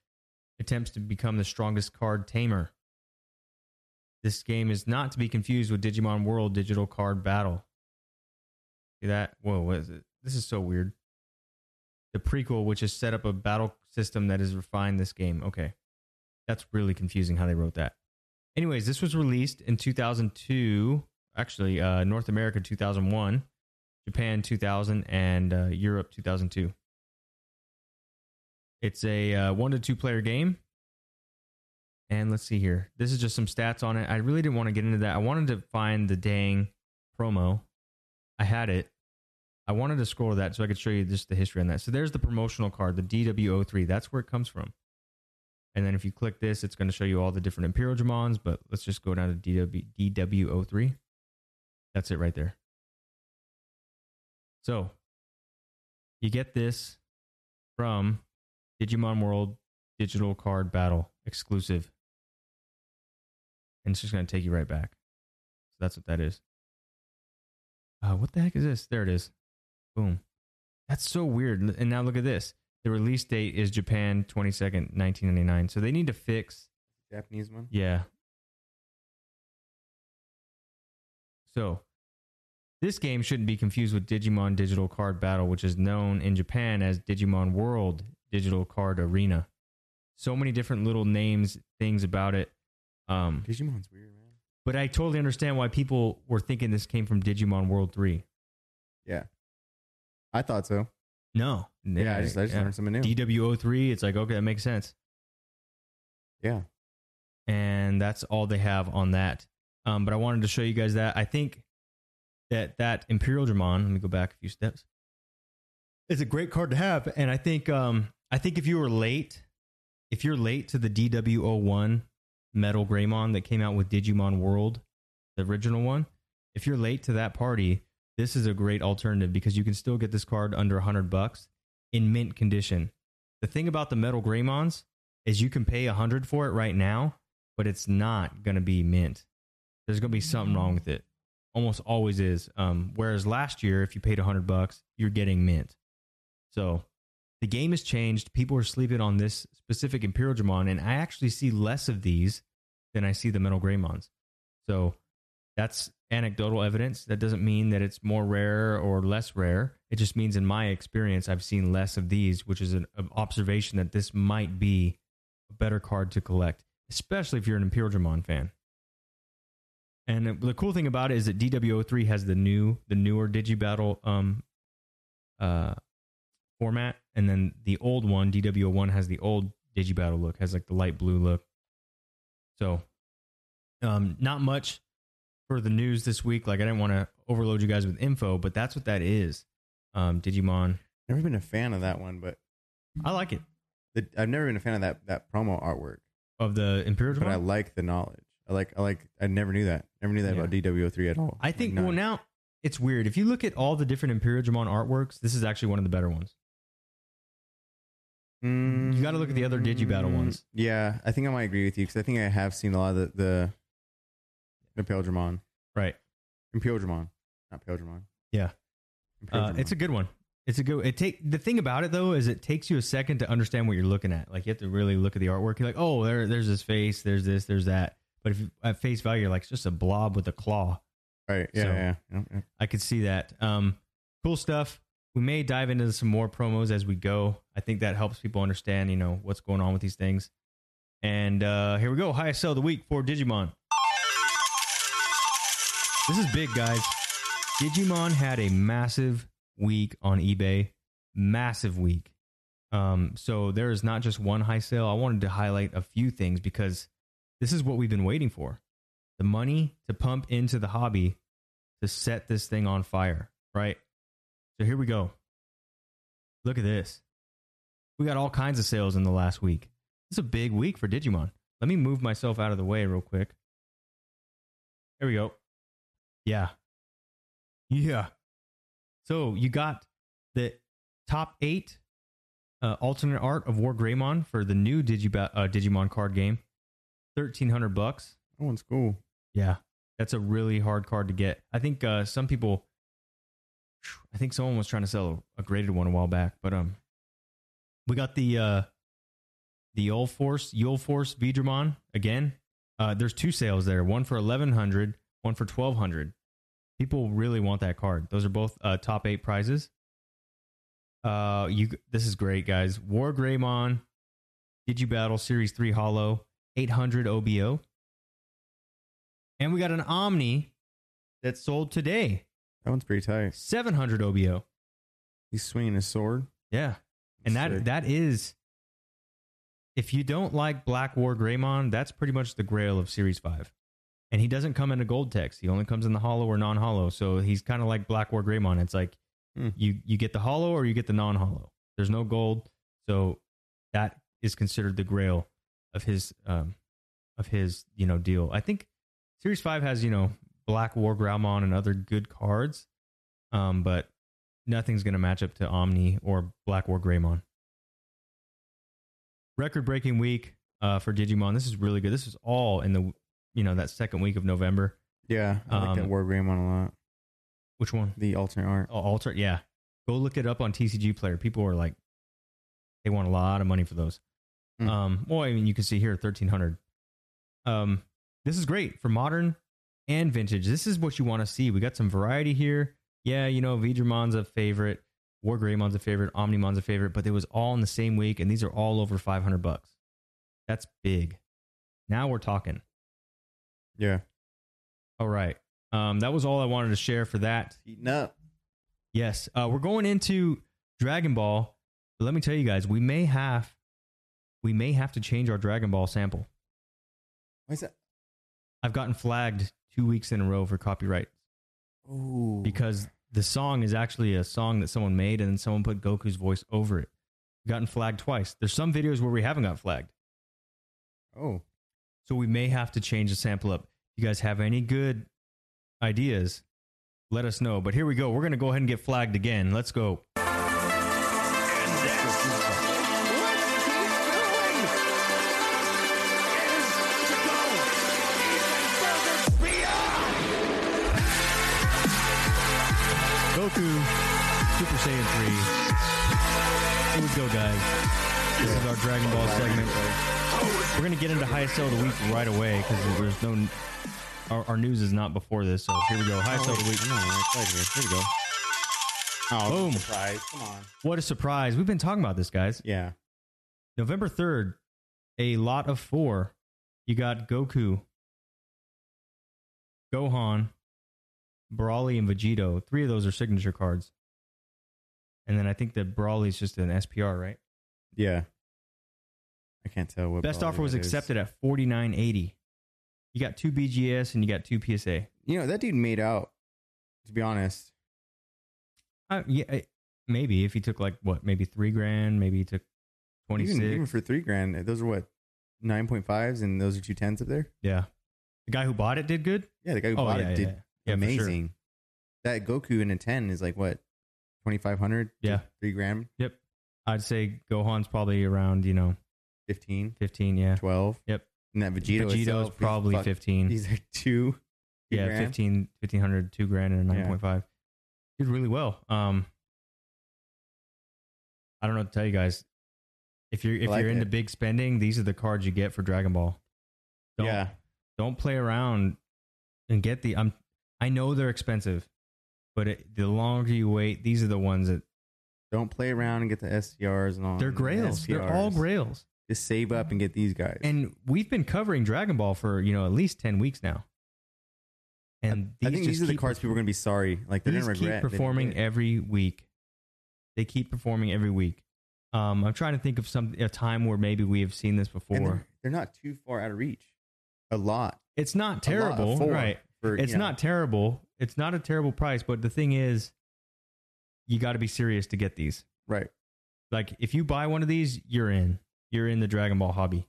attempts to become the strongest card tamer. This game is not to be confused with Digimon World Digital Card Battle. See that? Whoa, what is it? This is so weird. The prequel, which has set up a battle system that has refined this game. Okay. That's really confusing how they wrote that. Anyways, this was released in 2002, actually, uh, North America 2001, Japan 2000, and uh, Europe 2002. It's a uh, one to two player game. And let's see here. This is just some stats on it. I really didn't want to get into that. I wanted to find the dang promo. I had it. I wanted to scroll that so I could show you just the history on that. So there's the promotional card, the DW03. That's where it comes from. And then if you click this, it's going to show you all the different Imperialdramons, but let's just go down to DW, DW03. That's it right there. So you get this from Digimon World Digital Card Battle exclusive. And it's just going to take you right back. So that's what that is. Uh, what the heck is this? There it is. Boom. That's so weird. And now look at this. The release date is Japan 22nd, 1999. So they need to fix. Japanese one. Yeah. So this game shouldn't be confused with Digimon Digital Card Battle, which is known in Japan as Digimon World Digital Card Arena. So many different little names, things about it. Um, Digimon's weird, man. but I totally understand why people were thinking this came from Digimon World 3. Yeah. I thought so. No. Yeah, I just, I just Yeah. learned something new. DWO three, it's like, okay, that makes sense. yeah. and that's all they have on that. Um, but I wanted to show you guys that. I think that that Imperialdramon. Let me go back a few steps. It's a great card to have, and I think um, I think if you were late, if you're late to the DW01 Metal Greymon that came out with Digimon World, the original one, if you're late to that party, this is a great alternative because you can still get this card under 100 bucks in mint condition. The thing about the Metal Greymons is you can pay 100 for it right now, but it's not going to be mint. There's going to be something wrong with it. Almost always is. Um, whereas last year, if you paid 100 bucks, you're getting mint. So the game has changed. People are sleeping on this specific Imperialdramon, and I actually see less of these than I see the Metal Greymons. So that's anecdotal evidence. That doesn't mean that it's more rare or less rare. It just means, in my experience, I've seen less of these, which is an, observation that this might be a better card to collect, especially if you're an Imperialdramon fan. And the cool thing about it is that DW03 has the new, the newer Digibattle um, uh, format, and then the old one, DW01, has the old Digibattle look, has like the light blue look. So, um, not much for the news this week. Like I didn't want to overload you guys with info, but that's what that is. Um, Digimon. Never been a fan of that one, but I like it. the, I've never been a fan of that that promo artwork. Of the Imperial But I like the knowledge. I like I like I never knew that. Never knew that Yeah. about DW03 at all. I think Like, well now it's weird. If you look at all the different Imperial Digimon artworks, this is actually one of the better ones. Mm, You gotta look at the other Digibattle ones. Yeah, I think I might agree with you because I think I have seen a lot of the the Imperialdramon. Right. Imperialdramon, not Paildramon. Yeah. Uh, it's a good one. It's a good. It take the thing about it though is it takes you a second to understand what you're looking at. Like you have to really look at the artwork. You're like, oh, there, there's this face, there's this, there's that. But if at face value, you're like, it's just a blob with a claw. Right. Yeah. So- yeah. yeah. yeah. I could see that. Um, cool stuff. We may dive into some more promos as we go. I think that helps people understand, you know, what's going on with these things. And uh, here we go. Highest sell of the week for Digimon. This is big, guys. Digimon had a massive week on eBay. Massive week. Um, so there is not just one high sale. I wanted to highlight a few things because this is what we've been waiting for. The money to pump into the hobby to set this thing on fire, right? So here we go. Look at this. We got all kinds of sales in the last week. It's a big week for Digimon. Let me move myself out of the way real quick. There we go. Yeah. Yeah. So you got the top eight uh, alternate art of War Greymon for the new Digiba- uh, Digimon card game. 1300 bucks. That one's cool. Yeah, that's a really hard card to get. I think uh, some people, I think someone was trying to sell a, a graded one a while back, but um, we got the uh, the Yule Force Yule Force Veedramon again. Uh, there's two sales there, one for eleven hundred, one for twelve hundred. People really want that card. Those are both uh, top eight prizes. Uh, you this is great, guys. War Greymon, Digibattle Series Three Hollow, eight hundred OBO. And we got an Omni that sold today, That one's pretty tight. 700 OBO. He's swinging his sword. Yeah. And that Sick. that is if you don't like Black War Greymon, that's pretty much the grail of Series 5. And he doesn't come in a gold text. He only comes in the hollow or non-hollow. So he's kind of like Black War Greymon. It's like Hmm. you you get the hollow or you get the non-hollow. There's no gold. So that is considered the grail of his um of his, you know, deal. I think Series 5 has, you know, Black War Greymon and other good cards. Um, but nothing's going to match up to Omni or Black War Greymon. Record breaking week uh, for Digimon. This is really good. This is all in the, you know, that second week of November. Yeah, I like that Um, War Greymon a lot. Which one? The alternate art. Oh, Alter. Yeah. Go look it up on TCG Player. People are like, they want a lot of money for those. Hmm. Um, well, I mean, you can see here, 1300 Um, this is great for modern and vintage. This is what you want to see. We got some variety here. Yeah, you know, Veedramon's a favorite. War Greymon's a favorite. Omnimon's a favorite, but it was all in the same week, and these are all over 500 bucks. That's big. Now we're talking. Yeah. All right. Um, that was all I wanted to share for that. Eating up. Yes, uh, we're going into Dragon Ball. But let me tell you guys, we may have, we may have to change our Dragon Ball sample. Why is that? I've gotten flagged two weeks in a row for copyright Oh. because the song is actually a song that someone made and then someone put Goku's voice over it. We've gotten flagged twice. There's some videos where we haven't got flagged, Oh. so we may have to change the sample up. If you guys have any good ideas, let us know. But here we go. We're gonna go ahead and get flagged again. Let's go. Goku, Super Saiyan 3. Here we go, guys. This is our Dragon Ball segment. We're going to get into highest sell of the week right away because there's no. Our, our news is not before this, so here we go. Highest sell of the week. Oh, no, right here. Here we go. Oh, Boom. surprise. Come on. What a surprise. We've been talking about this, guys. Yeah. November 3rd, a lot of four. You got Goku, Gohan, Broly, and Vegito. Three of those are signature cards. And then I think that Broly is just an SPR, right? Yeah. I can't tell what Best offer was that is. accepted at forty nine eighty. You got two BGS and you got two PSA. You know, that dude made out, to be honest. Uh, yeah, maybe if he took like what, maybe three grand, maybe he took twenty Even, six. even for three grand, those are what? 9.5s and those are two tens up there? yeah, the guy who bought it did good. Yeah, the guy who Oh bought yeah, it did yeah, yeah, for sure. amazing. That Goku in a 10 is like what? 2500 Yeah. Three grand? Yep, I'd say Gohan's probably around you know 15, fifteen. Yeah, 12. Yep. And that Vegito Vegito's is probably fuck- fifteen. These are two. two yeah, grand. 15, 1500, two grand, and a Yeah. nine point five. Did really well. Um, I don't know what to tell you guys. If you're if like you're into it. big spending, these are the cards you get for Dragon Ball. Don't, Yeah. don't play around and get the. I'm I know they're expensive, but it, the longer you wait, these are the ones that Don't play around and get the STRs and all. they're grails. They're all grails. Just save up and get these guys. And we've been covering Dragon Ball for you know at least ten weeks now. And I these think just these are the cards people are going to be sorry. Like they're going to keep regret. they performing every week. They keep performing every week. Um, I'm trying to think of some a time where maybe we have seen this before. they're, they're not too far out of reach. A lot. It's not terrible, right? For, It's you know, not terrible. It's not a terrible price, but the thing is, you got to be serious to get these. right Like if you buy one of these, you're in. You're in the Dragon Ball hobby.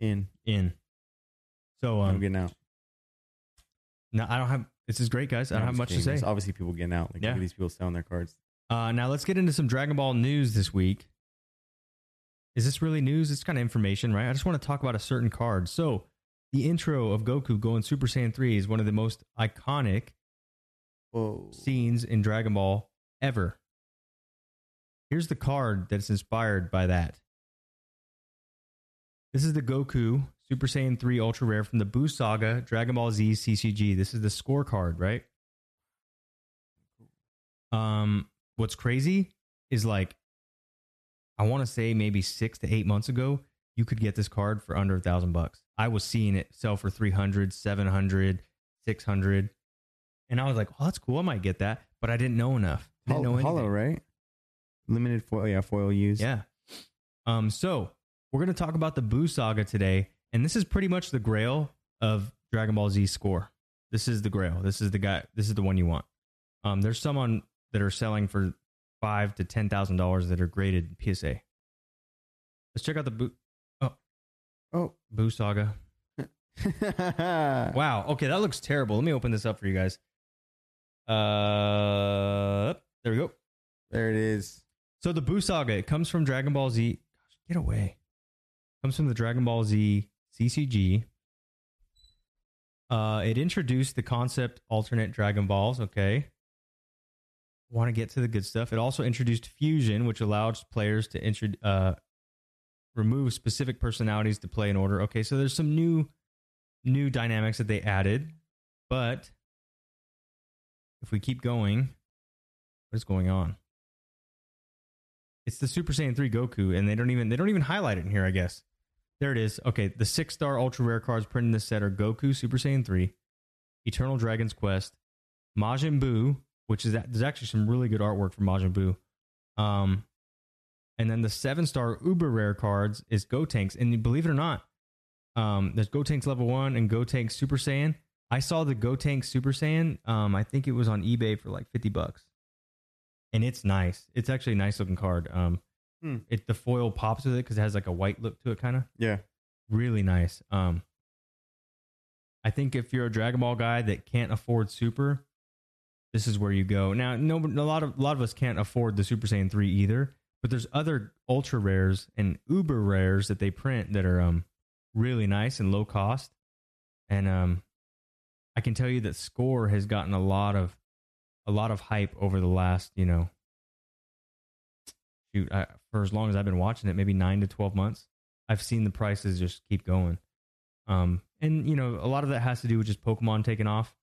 in. In. So I'm um, getting out. no, I don't have. This is great, guys. I don't I'm have much just to say. There's obviously, people getting out. Like Yeah. these people selling their cards. Uh, now let's get into some Dragon Ball news this week. Is this really news? It's kind of information, right? I just want to talk about a certain card. So, the intro of Goku going Super Saiyan 3 is one of the most iconic Whoa. scenes in Dragon Ball ever. Here's the card that's inspired by that. This is the Goku Super Saiyan 3 Ultra Rare from the Buu Saga Dragon Ball Z CCG. This is the scorecard, right? Um, what's crazy is like, I want to say maybe six to eight months ago, you could get this card for under a thousand bucks. I was seeing it sell for 300, 700, 600. And I was like, oh, that's cool. I might get that. But I didn't know enough. Didn't know anything. hollow, right? Limited foil. Yeah, foil used. Yeah. Um, so we're gonna talk about the Buu saga today, and this is pretty much the grail of Dragon Ball Z score. This is the grail. This is the guy. This is the one you want. Um, there's some on that are selling for five to ten thousand dollars that are graded PSA. Let's check out the Buu Oh. Buu saga. Wow. Okay, that looks terrible. Let me open this up for you guys. Uh, there we go. There it is. So the Buu Saga, it comes from Dragon Ball Z. Gosh, get away. Comes from the Dragon Ball Z CCG. Uh, it introduced the concept alternate Dragon Balls. Okay. Want to get to the good stuff. It also introduced fusion, which allows players to intro, uh, remove specific personalities to play in order. Okay, so there's some new new dynamics that they added, but if we keep going, what is going on? It's the Super Saiyan 3 Goku, and they don't even they don't even highlight it in here, I guess. There it is. Okay, the six star ultra rare cards printed in this set are Goku Super Saiyan 3, Eternal Dragon's Quest, Majin Buu, which is there's actually some really good artwork for Majin Buu. Um, and then the seven star uber rare cards is Gotenks, and believe it or not, um, there's Gotenks level one and Gotenks Super Saiyan. I saw the Gotenks Super Saiyan. Um, I think it was on eBay for like fifty bucks, and it's nice. It's actually a nice looking card. Um, Hmm. it the foil pops with it because it has like a white look to it, kind of Yeah. really nice. Um, I think if you're a Dragon Ball guy that can't afford Super, this is where you go. Now, no, a lot of a lot of us can't afford the Super Saiyan three either, but there's other ultra rares and uber rares that they print that are um really nice and low cost, and um, I can tell you that Score has gotten a lot of a lot of hype over the last you know shoot I, for as long as I've been watching it, maybe nine to twelve months. I've seen the prices just keep going. Um, and you know, a lot of that has to do with just Pokemon taking off.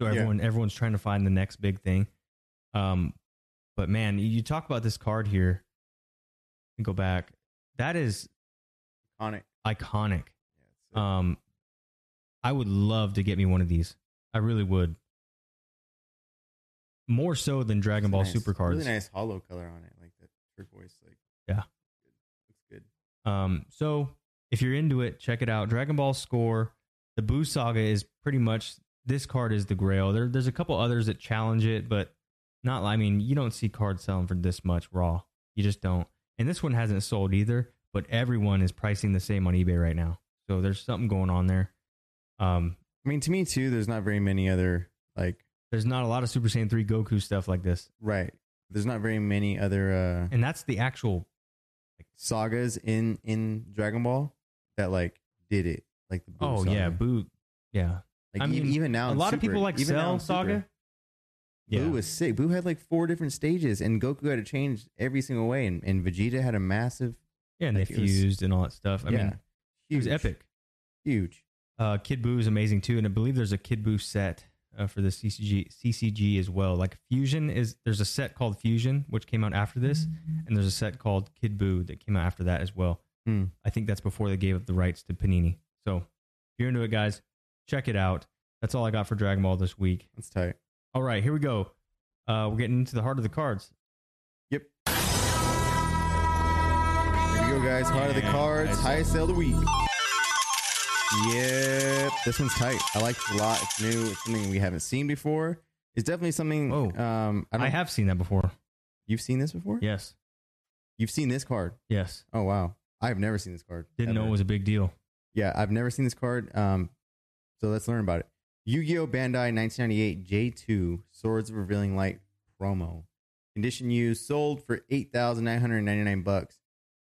So Yeah. everyone everyone's trying to find the next big thing. Um, but man, you- talk about this card here. Me Go back. That is Iconic. iconic. Yeah, Um, I would love to get me one of these. I really would. More so than Dragon it's Ball nice- Super cards. Really nice hollow color on it, like the turquoise. Like Yeah. looks good. Um, so if you're into it, check it out. Dragon Ball Score, the Buu Saga is pretty much this card is the grail. There, there's a couple others that challenge it, but not. I mean, you don't see cards selling for this much raw. You just don't. And this one hasn't sold either. But everyone is pricing the same on eBay right now. So there's something going on there. Um, I mean, to me too, there's not very many other like there's not a lot of Super Saiyan 3 Goku stuff like this. right. There's not very many other uh And that's the actual like, sagas in in Dragon Ball that like did it. Like the Buu Oh saga. yeah, Buu. Yeah. Like I mean, even now, a lot of people like even Cell in Super, Saga. Buu was sick. Buu had like four different stages, and Goku had to change every single way, and, and Vegeta had a massive. Yeah, and they like, was- fused and all that stuff. I yeah, mean, it huge, was epic. huge. Uh, Kid Buu is amazing too, and I believe there's a Kid Buu set uh, for the CCG CCG as well. Like Fusion is there's a set called Fusion which came out after this, and there's a set called Kid Buu that came out after that as well. Hmm. I think that's before they gave up the rights to Panini. So if you're into it, guys, check it out. That's all I got for Dragon Ball this week. That's tight. All right, here we go. Uh, we're getting into the heart of the cards. Yep. Here we go, guys. Heart of the Yeah, cards. nice. Highest sale of the week. Yep. This one's tight. I like it a lot. It's new. It's something we haven't seen before. It's definitely something. Whoa. Um, I, I, don't, have seen that before. You've seen this before? Yes, You've seen this card. yes. Oh wow. I've never seen this card. Didn't know ever. it was a big deal. Yeah, I've never seen this card. Um, so let's learn about it. Yu-Gi-Oh! Bandai 1998 J2 Swords of Revealing Light promo. Condition used, sold for eight thousand nine hundred ninety nine bucks.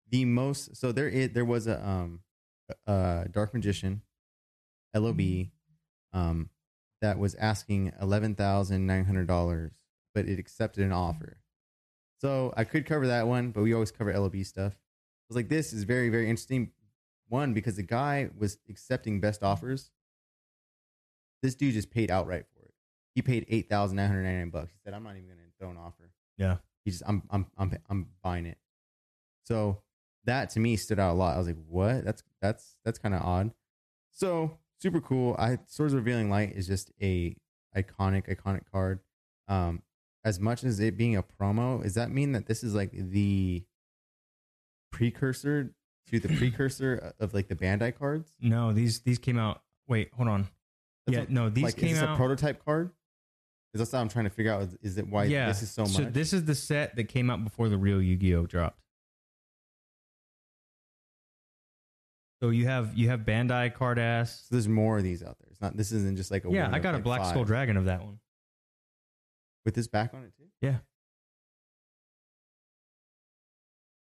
The most. So there is there was a um a Dark Magician, LOB, um, that was asking eleven thousand nine hundred dollars, but it accepted an offer. So I could cover that one, but we always cover LOB stuff. I was like, this is very very interesting one because the guy was accepting best offers. This dude just paid outright for it. He paid eight thousand nine hundred ninety nine bucks. He said, "I'm not even going to throw an offer." Yeah. He just, I'm, I'm, I'm, I'm buying it. So that to me stood out a lot. I was like, "What? That's that's that's kind of odd." So super cool. I Swords Revealing Light is just a iconic, iconic card. Um, as much as it being a promo, does that mean that this is like the precursor to the precursor of like the Bandai cards? No, these these came out. Wait, hold on. Yeah, no, these like, came is this out. a prototype card? Is that's what I'm trying to figure out? Is, is it why yeah, this is so much? So this is the set that came out before the real Yu-Gi-Oh dropped. So you have you have Bandai Carddass. So there's more of these out there. It's not. This isn't just like a Yeah, I got a like, Black five. Skull Dragon of that one. with this back on it too. Yeah.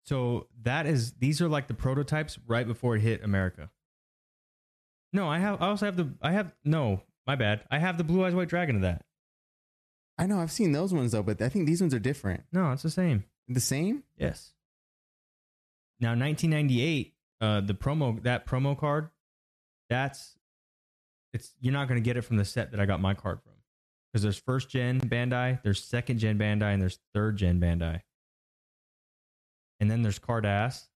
So that is these are like the prototypes right before it hit America. No, I have I also have the I have no, my bad. I have the Blue Eyes White Dragon of that. I know I've seen those ones though, but I think these ones are different. No, it's the same. The same? Yes. Now 1998, uh the promo that promo card, that's it's you're not going to get it from the set that I got my card from. Cuz there's first gen Bandai, there's second gen Bandai and there's third gen Bandai. And then there's Carddass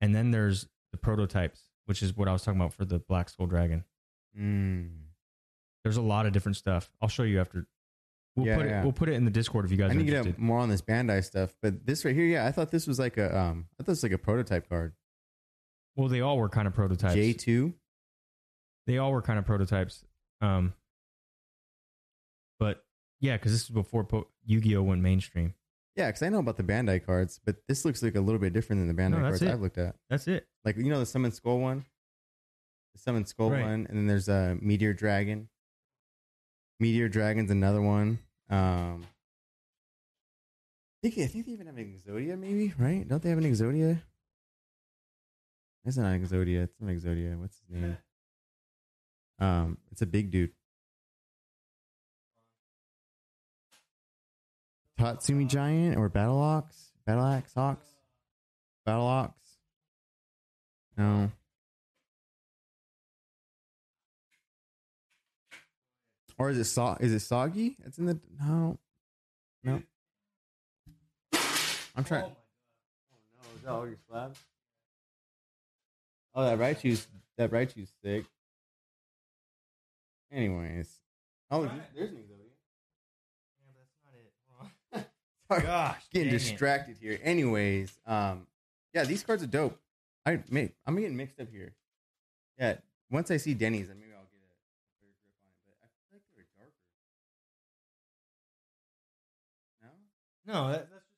and then there's the prototypes, which is what I was talking about for the Black Skull Dragon. Mm. There's a lot of different stuff. I'll show you after. We'll Yeah, put it we'll put it in the Discord if you guys I are need to get more on this Bandai stuff, but this right here, yeah, I thought this was like a um, I thought this was like a prototype card. Well, they all were kind of prototypes. J two. they all were kind of prototypes. Um, but yeah, because this is before po- Yu-Gi-Oh went mainstream. Yeah, because I know about the Bandai cards, but this looks like a little bit different than the Bandai No, cards it. I've looked at. That's it. Like you know the Summon Skull one, the Summon Skull Right. one, and then there's a Meteor Dragon. Meteor Dragon's another one. Um, I think I think they even have an Exodia, maybe right? Don't they have an Exodia? It's not an Exodia. It's an Exodia. What's his name? Um, it's a big dude. Tatsumi Giant or Battle Ox? Battle Axe Ox? Battle Ox? No. Or is it so- is it soggy? It's in the no. No. I'm trying. Oh no, is that all your slabs? Oh, that right Raichu's that right Raichu's sick. Anyways, oh, there's an Exodia. Sorry, Gosh, getting dang it. Fuck getting distracted here. Anyways, um, yeah, these cards are dope. I may, I'm getting mixed up here. Yeah, once I see Denny's, then maybe I'll get a better grip on it. But I feel like they're darker. No, No, that, that's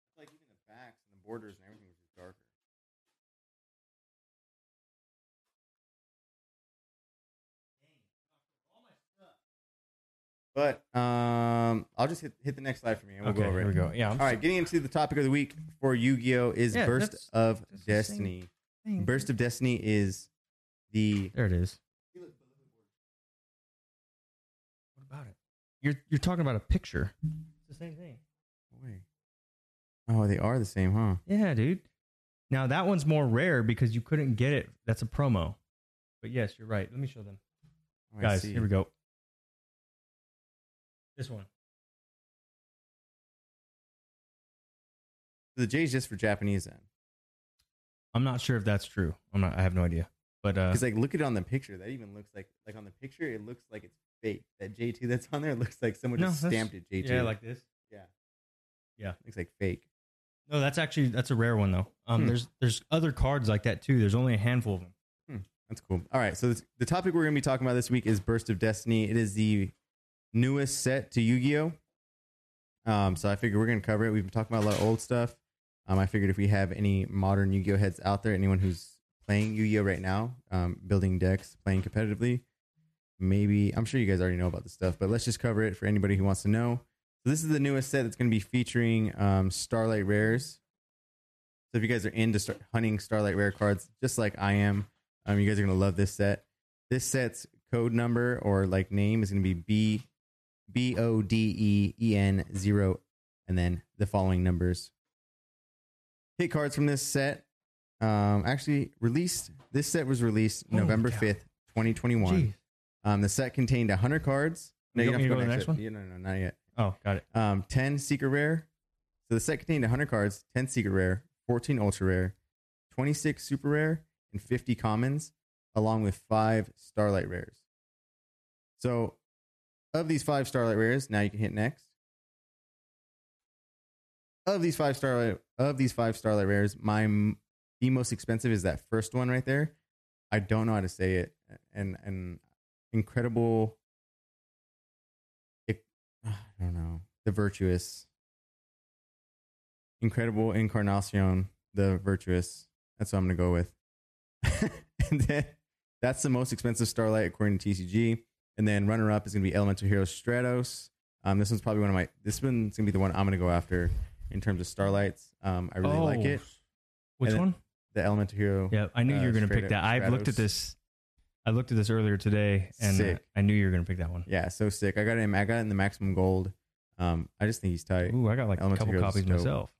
just like even the backs and the borders and But um, I'll just hit, hit the next slide for me and we'll okay. go over Here it. we go. Yeah. I'm All right, getting into the topic of the week for Yu-Gi-Oh is Yeah, Burst of that's the same Destiny. thing. Burst of Destiny is the There it is. What about it? You're you're talking about a picture. It's the same thing. Wait. Oh, they are the same, huh? Yeah, dude. Now that one's more rare because you couldn't get it. That's a promo, But yes, you're right. Let me show them. Oh, I Guys, see. here we go. This one. The J is just for Japanese then. I'm not sure if that's true. I'm not I have no idea. But uh Because like look at it on the picture. That even looks like like on the picture it looks like it's fake. That J two that's on there looks like someone No, just that's- stamped it J two. yeah, like this. yeah. Yeah. Looks like fake. No, that's actually that's a rare one though. Um Hmm. there's there's other cards like that too. There's only a handful of them. That's cool. All right. So this, the topic we're going to be talking about this week is Burst of Destiny. It is the newest set to Yu Gi Oh. Um, so I figured we're to cover it. We've been talking about a lot of old stuff. Um, I figured if we have any modern Yu Gi Oh heads out there, anyone who's playing Yu Gi Oh right now, um, building decks, playing competitively, maybe I'm sure you guys already know about this stuff, but let's just cover it for anybody who wants to know. So this is the newest set that's to be featuring um, Starlight Rares. So if you guys are into start hunting Starlight Rare cards, just like I am, um, you guys are gonna love this set. This set's code number or like name is gonna be B O D E E N zero, and then the following numbers. Hit cards from this set. Um, actually released. This set was released Holy November cow. fifth, twenty twenty one. Jeez. Um, the set contained hundred cards. No, You you don't have to go to the next. yet. Yeah, No, no, not yet. Oh, got it. Um, 10 secret rare. So the set contained 100 cards, 10 secret rare, 14 ultra rare, 26 super rare, and 50 commons, along with five starlight rares. So, of these five starlight rares, now you can hit next. Of these five starlight of these five starlight rares, my the most expensive is that first one right there. I don't know how to say it, and and incredible. I don't know the virtuous incredible incarnacion the virtuous that's what i'm gonna go with and then that's the most expensive starlight according to tcg and then runner up is gonna be elemental hero stratos um this one's probably one of my this one's gonna be the one i'm gonna go after in terms of starlights um i really like Oh, it Which And then- one? the elemental hero Yeah, I knew uh, you were going to pick up that. I've looked at Stratos. this. I looked at this earlier today, and uh, Sick. I knew you were going to pick that one. yeah so sick i got him i got it in the maximum gold um i just think he's tight Ooh, I got like a Elemental couple Heroes copies dope. myself.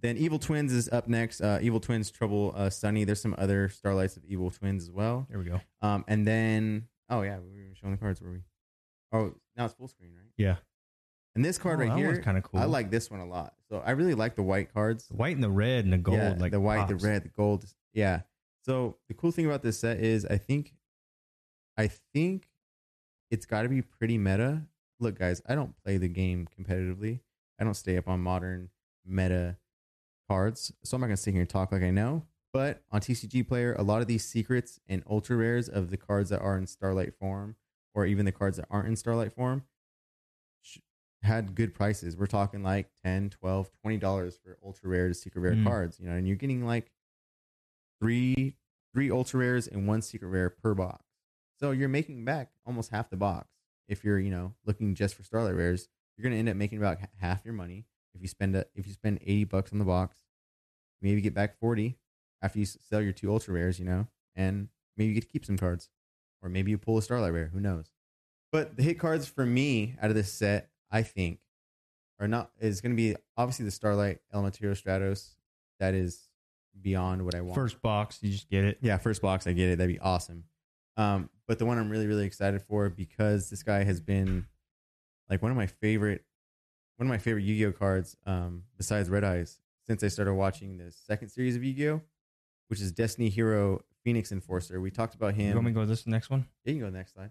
Then Evil Twins is up next. Uh, Evil Twins Trouble uh, Sunny. There's some other starlights of Evil Twins as well. There we go. Um, and then oh yeah, we were showing the cards. Were we? Oh, now it's full screen, right? Yeah, And this card Oh, right that one's here, kind of cool. I like this one a lot. So I really like the white cards. the white and the red and the gold, Yeah, like the white, pops. the red, the gold. Yeah. So the cool thing about this set is, I think, I think it's got to be pretty meta. Look, guys, I don't play the game competitively. I don't stay up on modern meta cards, so I'm not gonna sit here and talk like I know. But on TCG Player, a lot of these secrets and ultra rares of the cards that are in Starlight form, or even the cards that aren't in Starlight form, sh- had good prices. We're talking like 10 12 20 dollars for ultra rare to secret rare Mm. cards, you know, and you're getting like three three ultra rares and one secret rare per box. So you're making back almost half the box. If you're, you know, looking just for Starlight rares, you're going to end up making about half your money if you spend a, if you spend 80 bucks on the box. Maybe get back 40 after you sell your two ultra rares, you know, and maybe you get to keep some cards. Or maybe you pull a Starlight rare, who knows. But the hit cards for me out of this set, I think, are not is going to be obviously the Starlight Elemental Stratos. That is beyond what I want. First box, you just get it. Yeah, first box, I get it. That'd be awesome. Um, but the one I'm really, really excited for because this guy has been like one of my favorite, one of my favorite Yu-Gi-Oh cards. Um, besides Red Eyes, since I started watching the second series of Yu-Gi-Oh, which is Destiny Hero Phoenix Enforcer. We talked about him. You want me to go to this next one? Yeah, you can go to the next slide.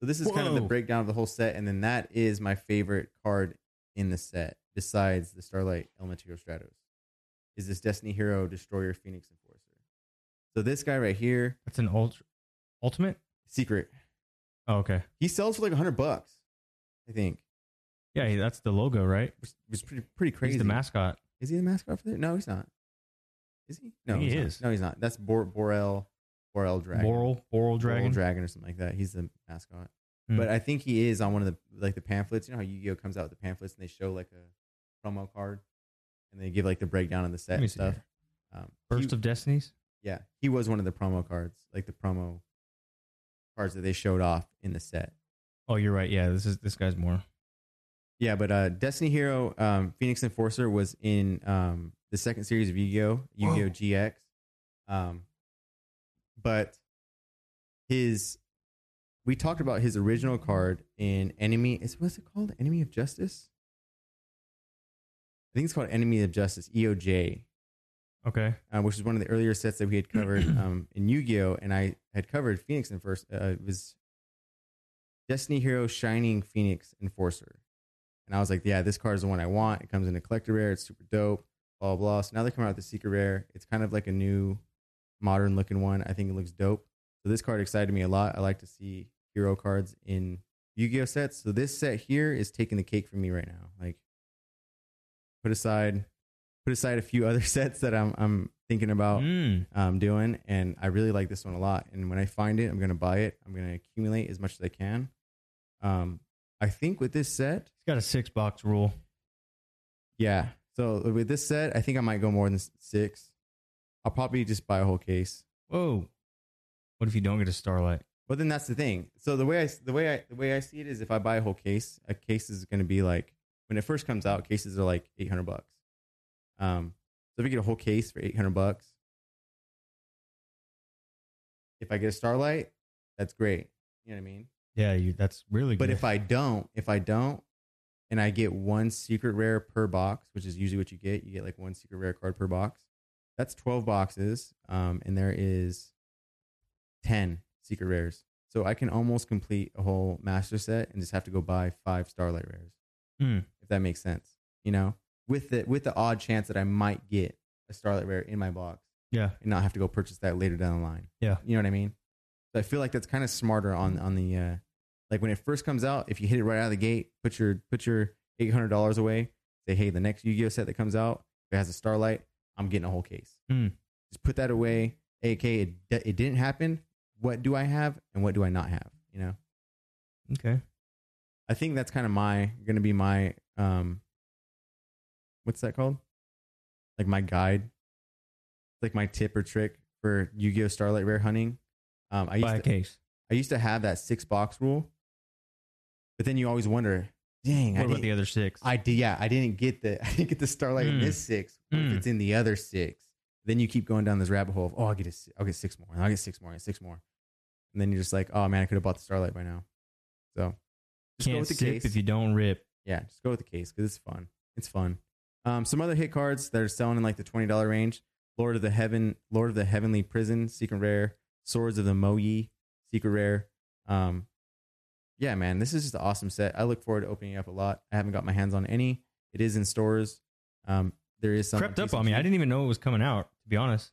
So this is kind of the breakdown of the whole set, and then that is my favorite card in the set, besides the Starlight Elemental Stratos, is this Destiny Hero Destroyer Phoenix Enforcer. So this guy right here, That's an ultra ultimate. secret, Oh, okay. he sells for like hundred bucks, I think. Yeah, that's the logo, right? Was pretty pretty crazy. He's the mascot. Is he the mascot for that? No, he's not. Is he? No, he he's not. is. No, he's not. That's Bor- Borel, Borel Dragon, Boral, Boral Dragon. Boral Dragon, or something like that. He's the mascot. Hmm. But I think he is on one of the like the pamphlets. You know how Yu-Gi-Oh comes out with the pamphlets and they show like a promo card, and they give like the breakdown of the set and stuff. Um, First he- of Destinies. yeah, he was one of the promo cards, like the promo cards that they showed off in the set. Oh, you're right. Yeah, this is this guy's more. Yeah, but uh, Destiny Hero um, Phoenix Enforcer was in um, the second series of Yu-Gi-Oh, Yu-Gi-Oh Whoa. GX. Um, but his we talked about his original card in Enemy. Is what's it called? Enemy of Justice. I think it's called Enemy of Justice EOJ, Okay. uh, which is one of the earlier sets that we had covered um, in Yu-Gi-Oh, and I had covered Phoenix in first. Uh, it was Destiny Hero Shining Phoenix Enforcer, and I was like, yeah, this card is the one I want. It comes in a collector rare. It's super dope. Blah blah. So now they're coming out with the secret rare. It's kind of like a new, modern looking one. I think it looks dope. So this card excited me a lot. I like to see hero cards in Yu-Gi-Oh sets. So this set here is taking the cake for me right now. Like put aside put aside a few other sets that I'm I'm thinking about Mm. um, doing, and I really like this one a lot. And when I find it, I'm gonna buy it. I'm gonna accumulate as much as I can. Um, I think with this set, It's got a six box rule. yeah. So with this set, I think I might go more than six. I'll probably just buy a whole case. Whoa. What if you don't get a starlight? But then that's the thing. So the way I the way I the way I see it is, if I buy a whole case, a case is going to be like when it first comes out, cases are like eight hundred bucks. Um, so if you get a whole case for eight hundred bucks, if I get a starlight, that's great. You know what I mean? Yeah, you, that's really good. But good. if I don't, if I don't, and I get one secret rare per box, which is usually what you get, you get like one secret rare card per box. That's twelve boxes, um, and there is ten secret rares. So I can almost complete a whole master set and just have to go buy five starlight rares, Hmm. if that makes sense. You know, with the with the odd chance that I might get a starlight rare in my box yeah. and not have to go purchase that later down the line. Yeah. You know what I mean? So I feel like that's kind of smarter on on the uh like when it first comes out, if you hit it right out of the gate, put your put your eight hundred dollars away, say, hey, the next Yu-Gi-Oh set that comes out, if it has a starlight, I'm getting a whole case. Hmm. Just put that away. AK, it, it didn't happen. What do I have and what do I not have? You know? Okay. I think that's kind of my gonna be my um what's that called? Like my guide. Like my tip or trick for Yu-Gi-Oh! Starlight Rare hunting. Um I used Buy a to, case. I used to have that six box rule. But then you always wonder, dang, What I about the other six? I did yeah, I didn't get the I didn't get the Starlight in Mm. this six. What if Mm. it's in the other six? Then you keep going down this rabbit hole of, oh, I'll get a, I'll get six more, and I'll get six more, and six more. And then you're just like, oh man, I could have bought the Starlight by now. So just go Can't with the case. if you don't rip. Yeah, just go with the case because it's fun. It's fun. Um, some other hit cards that are selling in like the twenty dollar range: Lord of the Heaven, Lord of the Heavenly Prison, Secret Rare, Swords of the Mo Ye, Secret Rare. Um, yeah, man, this is just an awesome set. I look forward to opening it up a lot. I haven't got my hands on any. It is in stores. Um, there is some Crept up on me. I didn't even know it was coming out, to be honest.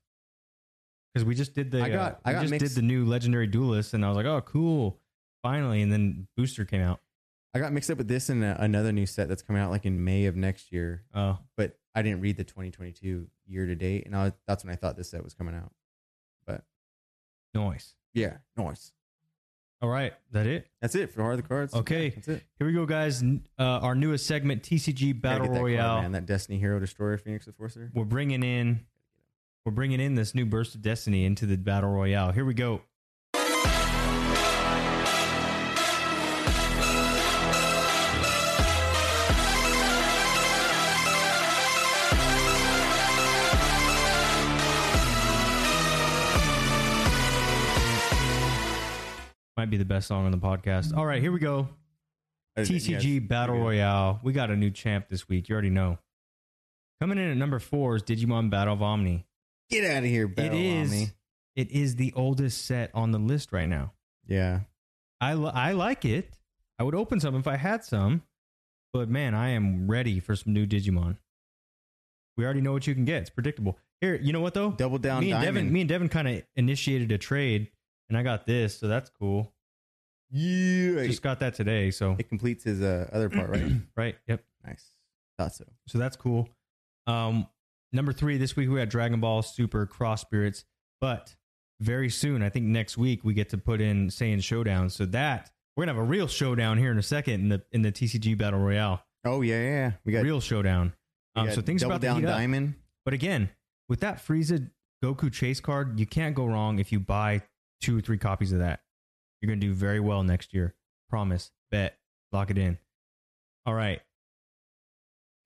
Because we just did the I got- uh, I got just mixed- did the new legendary duelist, and I was like, oh, cool, finally. And then Booster came out. I got mixed up with this and a, another new set that's coming out like in May of next year. Oh, But I didn't read the 2022 year to date, and I was, that's when I thought this set was coming out. But nice. yeah, nice. All right, that it. That's it for Hard the Cards. Okay. That's it. Here we go, guys. N- Uh, our newest segment, TCG Gotta Battle get that card, Royale. man. That Destiny Hero Destroyer Phoenix Enforcer. we're bringing in, we're bringing in this new burst of destiny into the Battle Royale. Here we go. Be the best song on the podcast. All right, here we go. TCG Yes, Battle. Royale. We got a new champ this week. You already know. Coming in at number four is Digimon Battle of Omni. Get out of here, Battle it is. Omni. It is the oldest set on the list right now. Yeah. I li- I like it. I would open some if I had some, but man, I am ready for some new Digimon. We already know what you can get. It's predictable. Here, you know what though? Double down me and diamond. Devin, me and Devin kind of initiated a trade, and I got this, so that's cool. Yeah. Just got that today, so it completes his uh, other part, right? right. Yep. nice. Thought so. So that's cool. Um, number three this week we had Dragon Ball Super Cross Spirits, but very soon, I think next week we get to put in Saiyan Showdown. So that we're gonna have a real showdown here in a second in the in the TCG Battle Royale. Oh yeah, yeah. yeah. We got, real showdown. Um, got so things about down up. diamond. But again, with that Frieza Goku Chase card, you can't go wrong if you buy two or three copies of that. You're going to do very well next year. Promise. Bet. Lock it in. All right.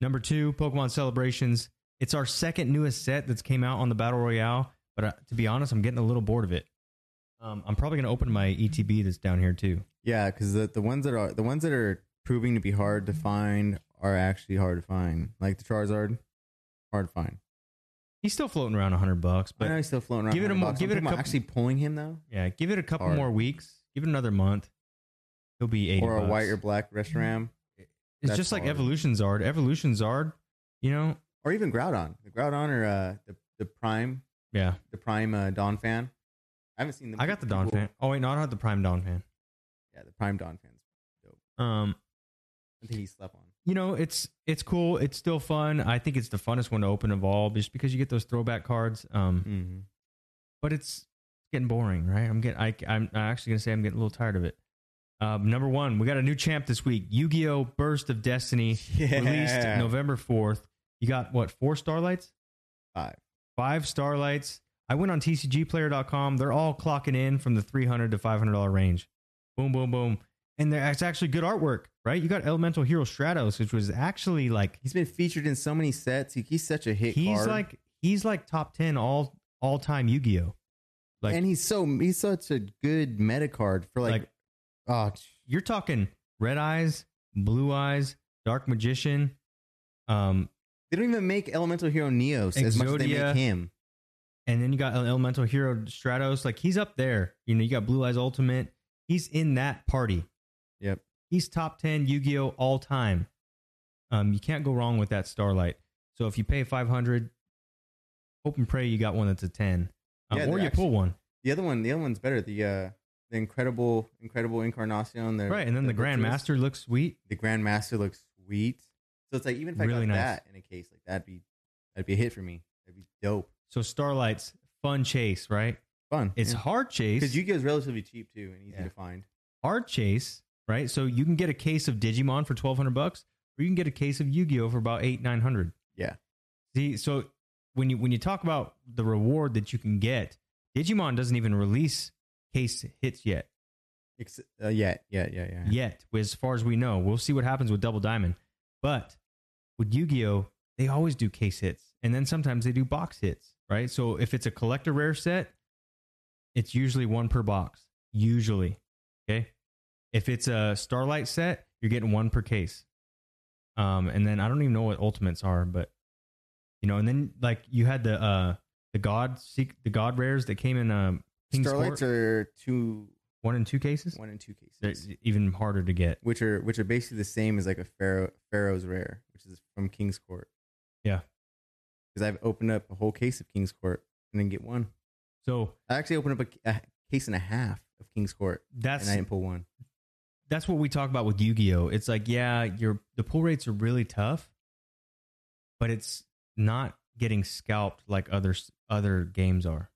Number two, Pokemon Celebrations. It's our second newest set that's came out on the Battle Royale. But uh, to be honest, I'm getting a little bored of it. Um, I'm probably gonna open my ETB that's down here too. Yeah, because the, the ones that are the ones that are proving to be hard to find are actually hard to find. Like the Charizard, hard to find. He's still floating around hundred bucks, But I know he's still floating around. give it a 100 give I'm it a couple- actually pulling him though, yeah, give it a couple Hard. more weeks. Give it another month. He'll be eighty. or a bucks. white or black Reshiram, It's That's just like hard. Evolution Zard. Evolution Zard, you know, or even Groudon. The Groudon or uh, the the Prime, yeah. the Prime uh, Donphan. I haven't seen them. I got the Dawn Cool. fan. Oh wait, no, I don't have the Prime Donphan. Yeah, the Prime Donphans. Um, I think he slept on. you know, it's it's cool. It's still fun. I think it's the funnest one to open of all, just because you get those throwback cards. Um, Mm-hmm. but it's getting boring, right? I'm getting. I, I'm actually gonna say I'm getting a little tired of it. Um, number one, we got a new champ this week. Yu-Gi-Oh! Burst of Destiny Yeah. released November fourth. You got what? Four starlights? Five. Five starlights. I went on TCGPlayer.com. They're all clocking in from the three hundred to five hundred dollar range. Boom, boom, boom. And there- it's actually good artwork, right? You got Elemental Hero Stratos, which was actually like He's been featured in so many sets. He, he's such a hit he's card. like he's like top ten all all time Yu Gi Oh. Like- and he's so he's such a good meta card for like, Like- oh You're talking Red Eyes, Blue Eyes, Dark Magician, um, they don't even make Elemental Hero Neos as much as they make him. and then you got Elemental Hero Stratos. Like he's up there. You know, you got Blue Eyes Ultimate. He's in that party. Yep. He's top ten Yu Gi Oh all time. Um, you can't go wrong with that Starlight. So if you pay five hundred, hope and pray you got one that's a ten, um, Yeah, or you actually- pull one. The other one, the other one's better. The uh the incredible incredible incarnation. The, Right, and then the, Grand Virtuous- Master looks sweet. The Grand Master looks sweet. So it's like even if I Really got nice. that in a case like that'd be that'd be a hit for me. That'd be dope. So Starlight's fun chase, right? Fun. It's hard chase. because Yu-Gi-Oh is relatively cheap too and easy Yeah. to find. hard chase, right? So you can get a case of Digimon for twelve hundred bucks, or you can get a case of Yu-Gi-Oh for about eight nine hundred. Yeah. See, so when you when you talk about the reward that you can get, Digimon doesn't even release case hits yet. Ex- uh, yeah, yeah, yeah, yeah. Yet, as far as we know, we'll see what happens with Double Diamond. But with Yu-Gi-Oh, they always do case hits, and then sometimes they do box hits, right? So if it's a collector rare set, it's usually one per box. Usually, okay. If it's a Starlight set, you're getting one per case. Um, and then I don't even know what ultimates are, but you know, and then like you had the uh the God seek the God rares that came in um King's Starlights Court, are two, one and two cases. one and two They're cases, even harder to get. which are which are basically the same as like a Pharaoh Pharaoh's rare, which is from King's Court. Yeah. because I've opened up a whole case of King's Court and didn't get one. So I actually opened up a, a case and a half of King's Court that's and I didn't pull one. that's what we talk about with Yu-Gi-Oh. It's like, yeah, your the pull rates are really tough, but it's not getting scalped like other other games are.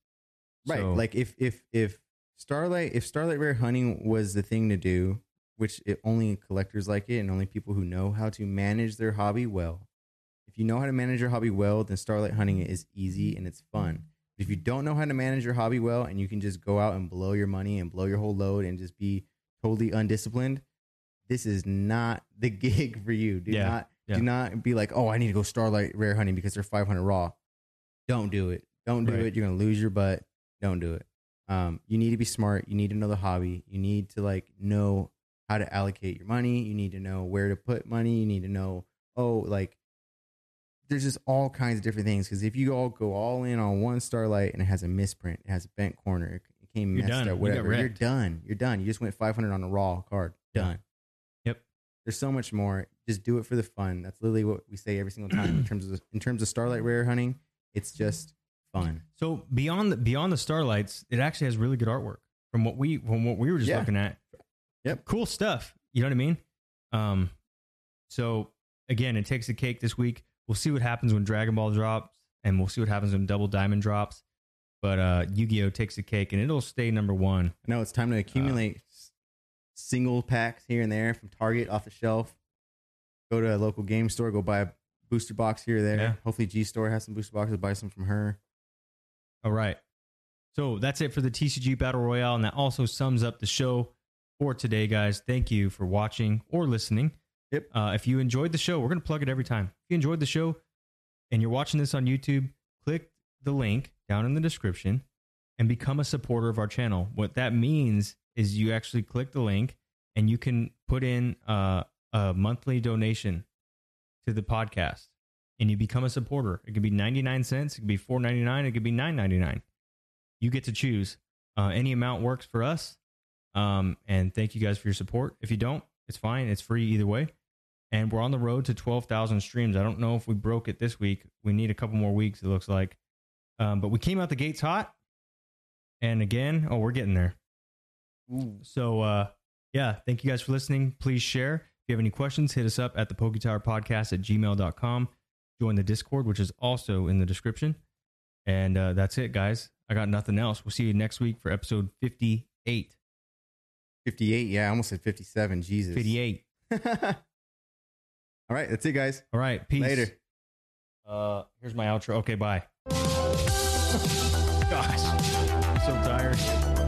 Right. So- like if if if Starlight if Starlight Rare hunting was the thing to do, which it only collectors like it and only people who know how to manage their hobby well. If you know how to manage your hobby well, then Starlight hunting is easy and it's fun. But if you don't know how to manage your hobby well and you can just go out and blow your money and blow your whole load and just be totally undisciplined, this is not the gig for you. Do Yeah, not yeah. do not be like, "Oh, I need to go Starlight Rare hunting because they're 500 raw." Don't do it. Don't do Right. it. You're going to lose your butt don't do it. Um, you need to be smart. You need to know the hobby. You need to like know how to allocate your money. You need to know where to put money. You need to know, oh, like there's just all kinds of different things. Because if you all go all in on one Starlight and it has a misprint, it has a bent corner, it came You're messed done. Up, whatever, you're done. You're done. You just went 500 on a raw card. Done. Yep. There's so much more. Just do it for the fun. That's literally what we say every single time in terms of in terms of Starlight rare hunting. It's just fun. So beyond the beyond the starlights, it actually has really good artwork from what we from what we were just Yeah. looking at. Yep. Cool stuff. You know what I mean? Um so again, it takes the cake this week. We'll see what happens when Dragon Ball drops and we'll see what happens when Double Diamond drops. But uh Yu-Gi-Oh takes the cake and it'll stay number 1. No, it's time to accumulate s- single packs here and there from Target off the shelf. Go to a local game store, go buy a booster box here or there. Yeah. Hopefully, G Store has some booster boxes. Buy some from her. All right. So that's it for the TCG Battle Royale. And that also sums up the show for today, guys. Thank you for watching or listening. Yep. Uh, if you enjoyed the show, we're going to plug it every time. If you enjoyed the show and you're watching this on YouTube, click the link down in the description and become a supporter of our channel. What that means is you actually click the link and you can put in uh, a monthly donation to the podcast and you become a supporter. It could be 99 cents, it could be 4.99, it could be 9.99. You get to choose. Uh, any amount works for us. Um, and thank you guys for your support. If you don't, it's fine. It's free either way. And we're on the road to 12,000 streams. I don't know if we broke it this week. We need a couple more weeks, it looks like. Um, but we came out the gates hot. And again, oh, we're getting there. So, uh, yeah, thank you guys for listening. Please share. If you have any questions, hit us up at the Poketower Podcast at gmail.com. Join the Discord, which is also in the description. And uh, that's it, guys. I got nothing else. We'll see you next week for episode 58. 58. Yeah, I almost said 57. Jesus. 58. All right, that's it, guys. All right. Peace. Later. Uh, here's my outro. Okay, bye. Gosh, I'm so tired.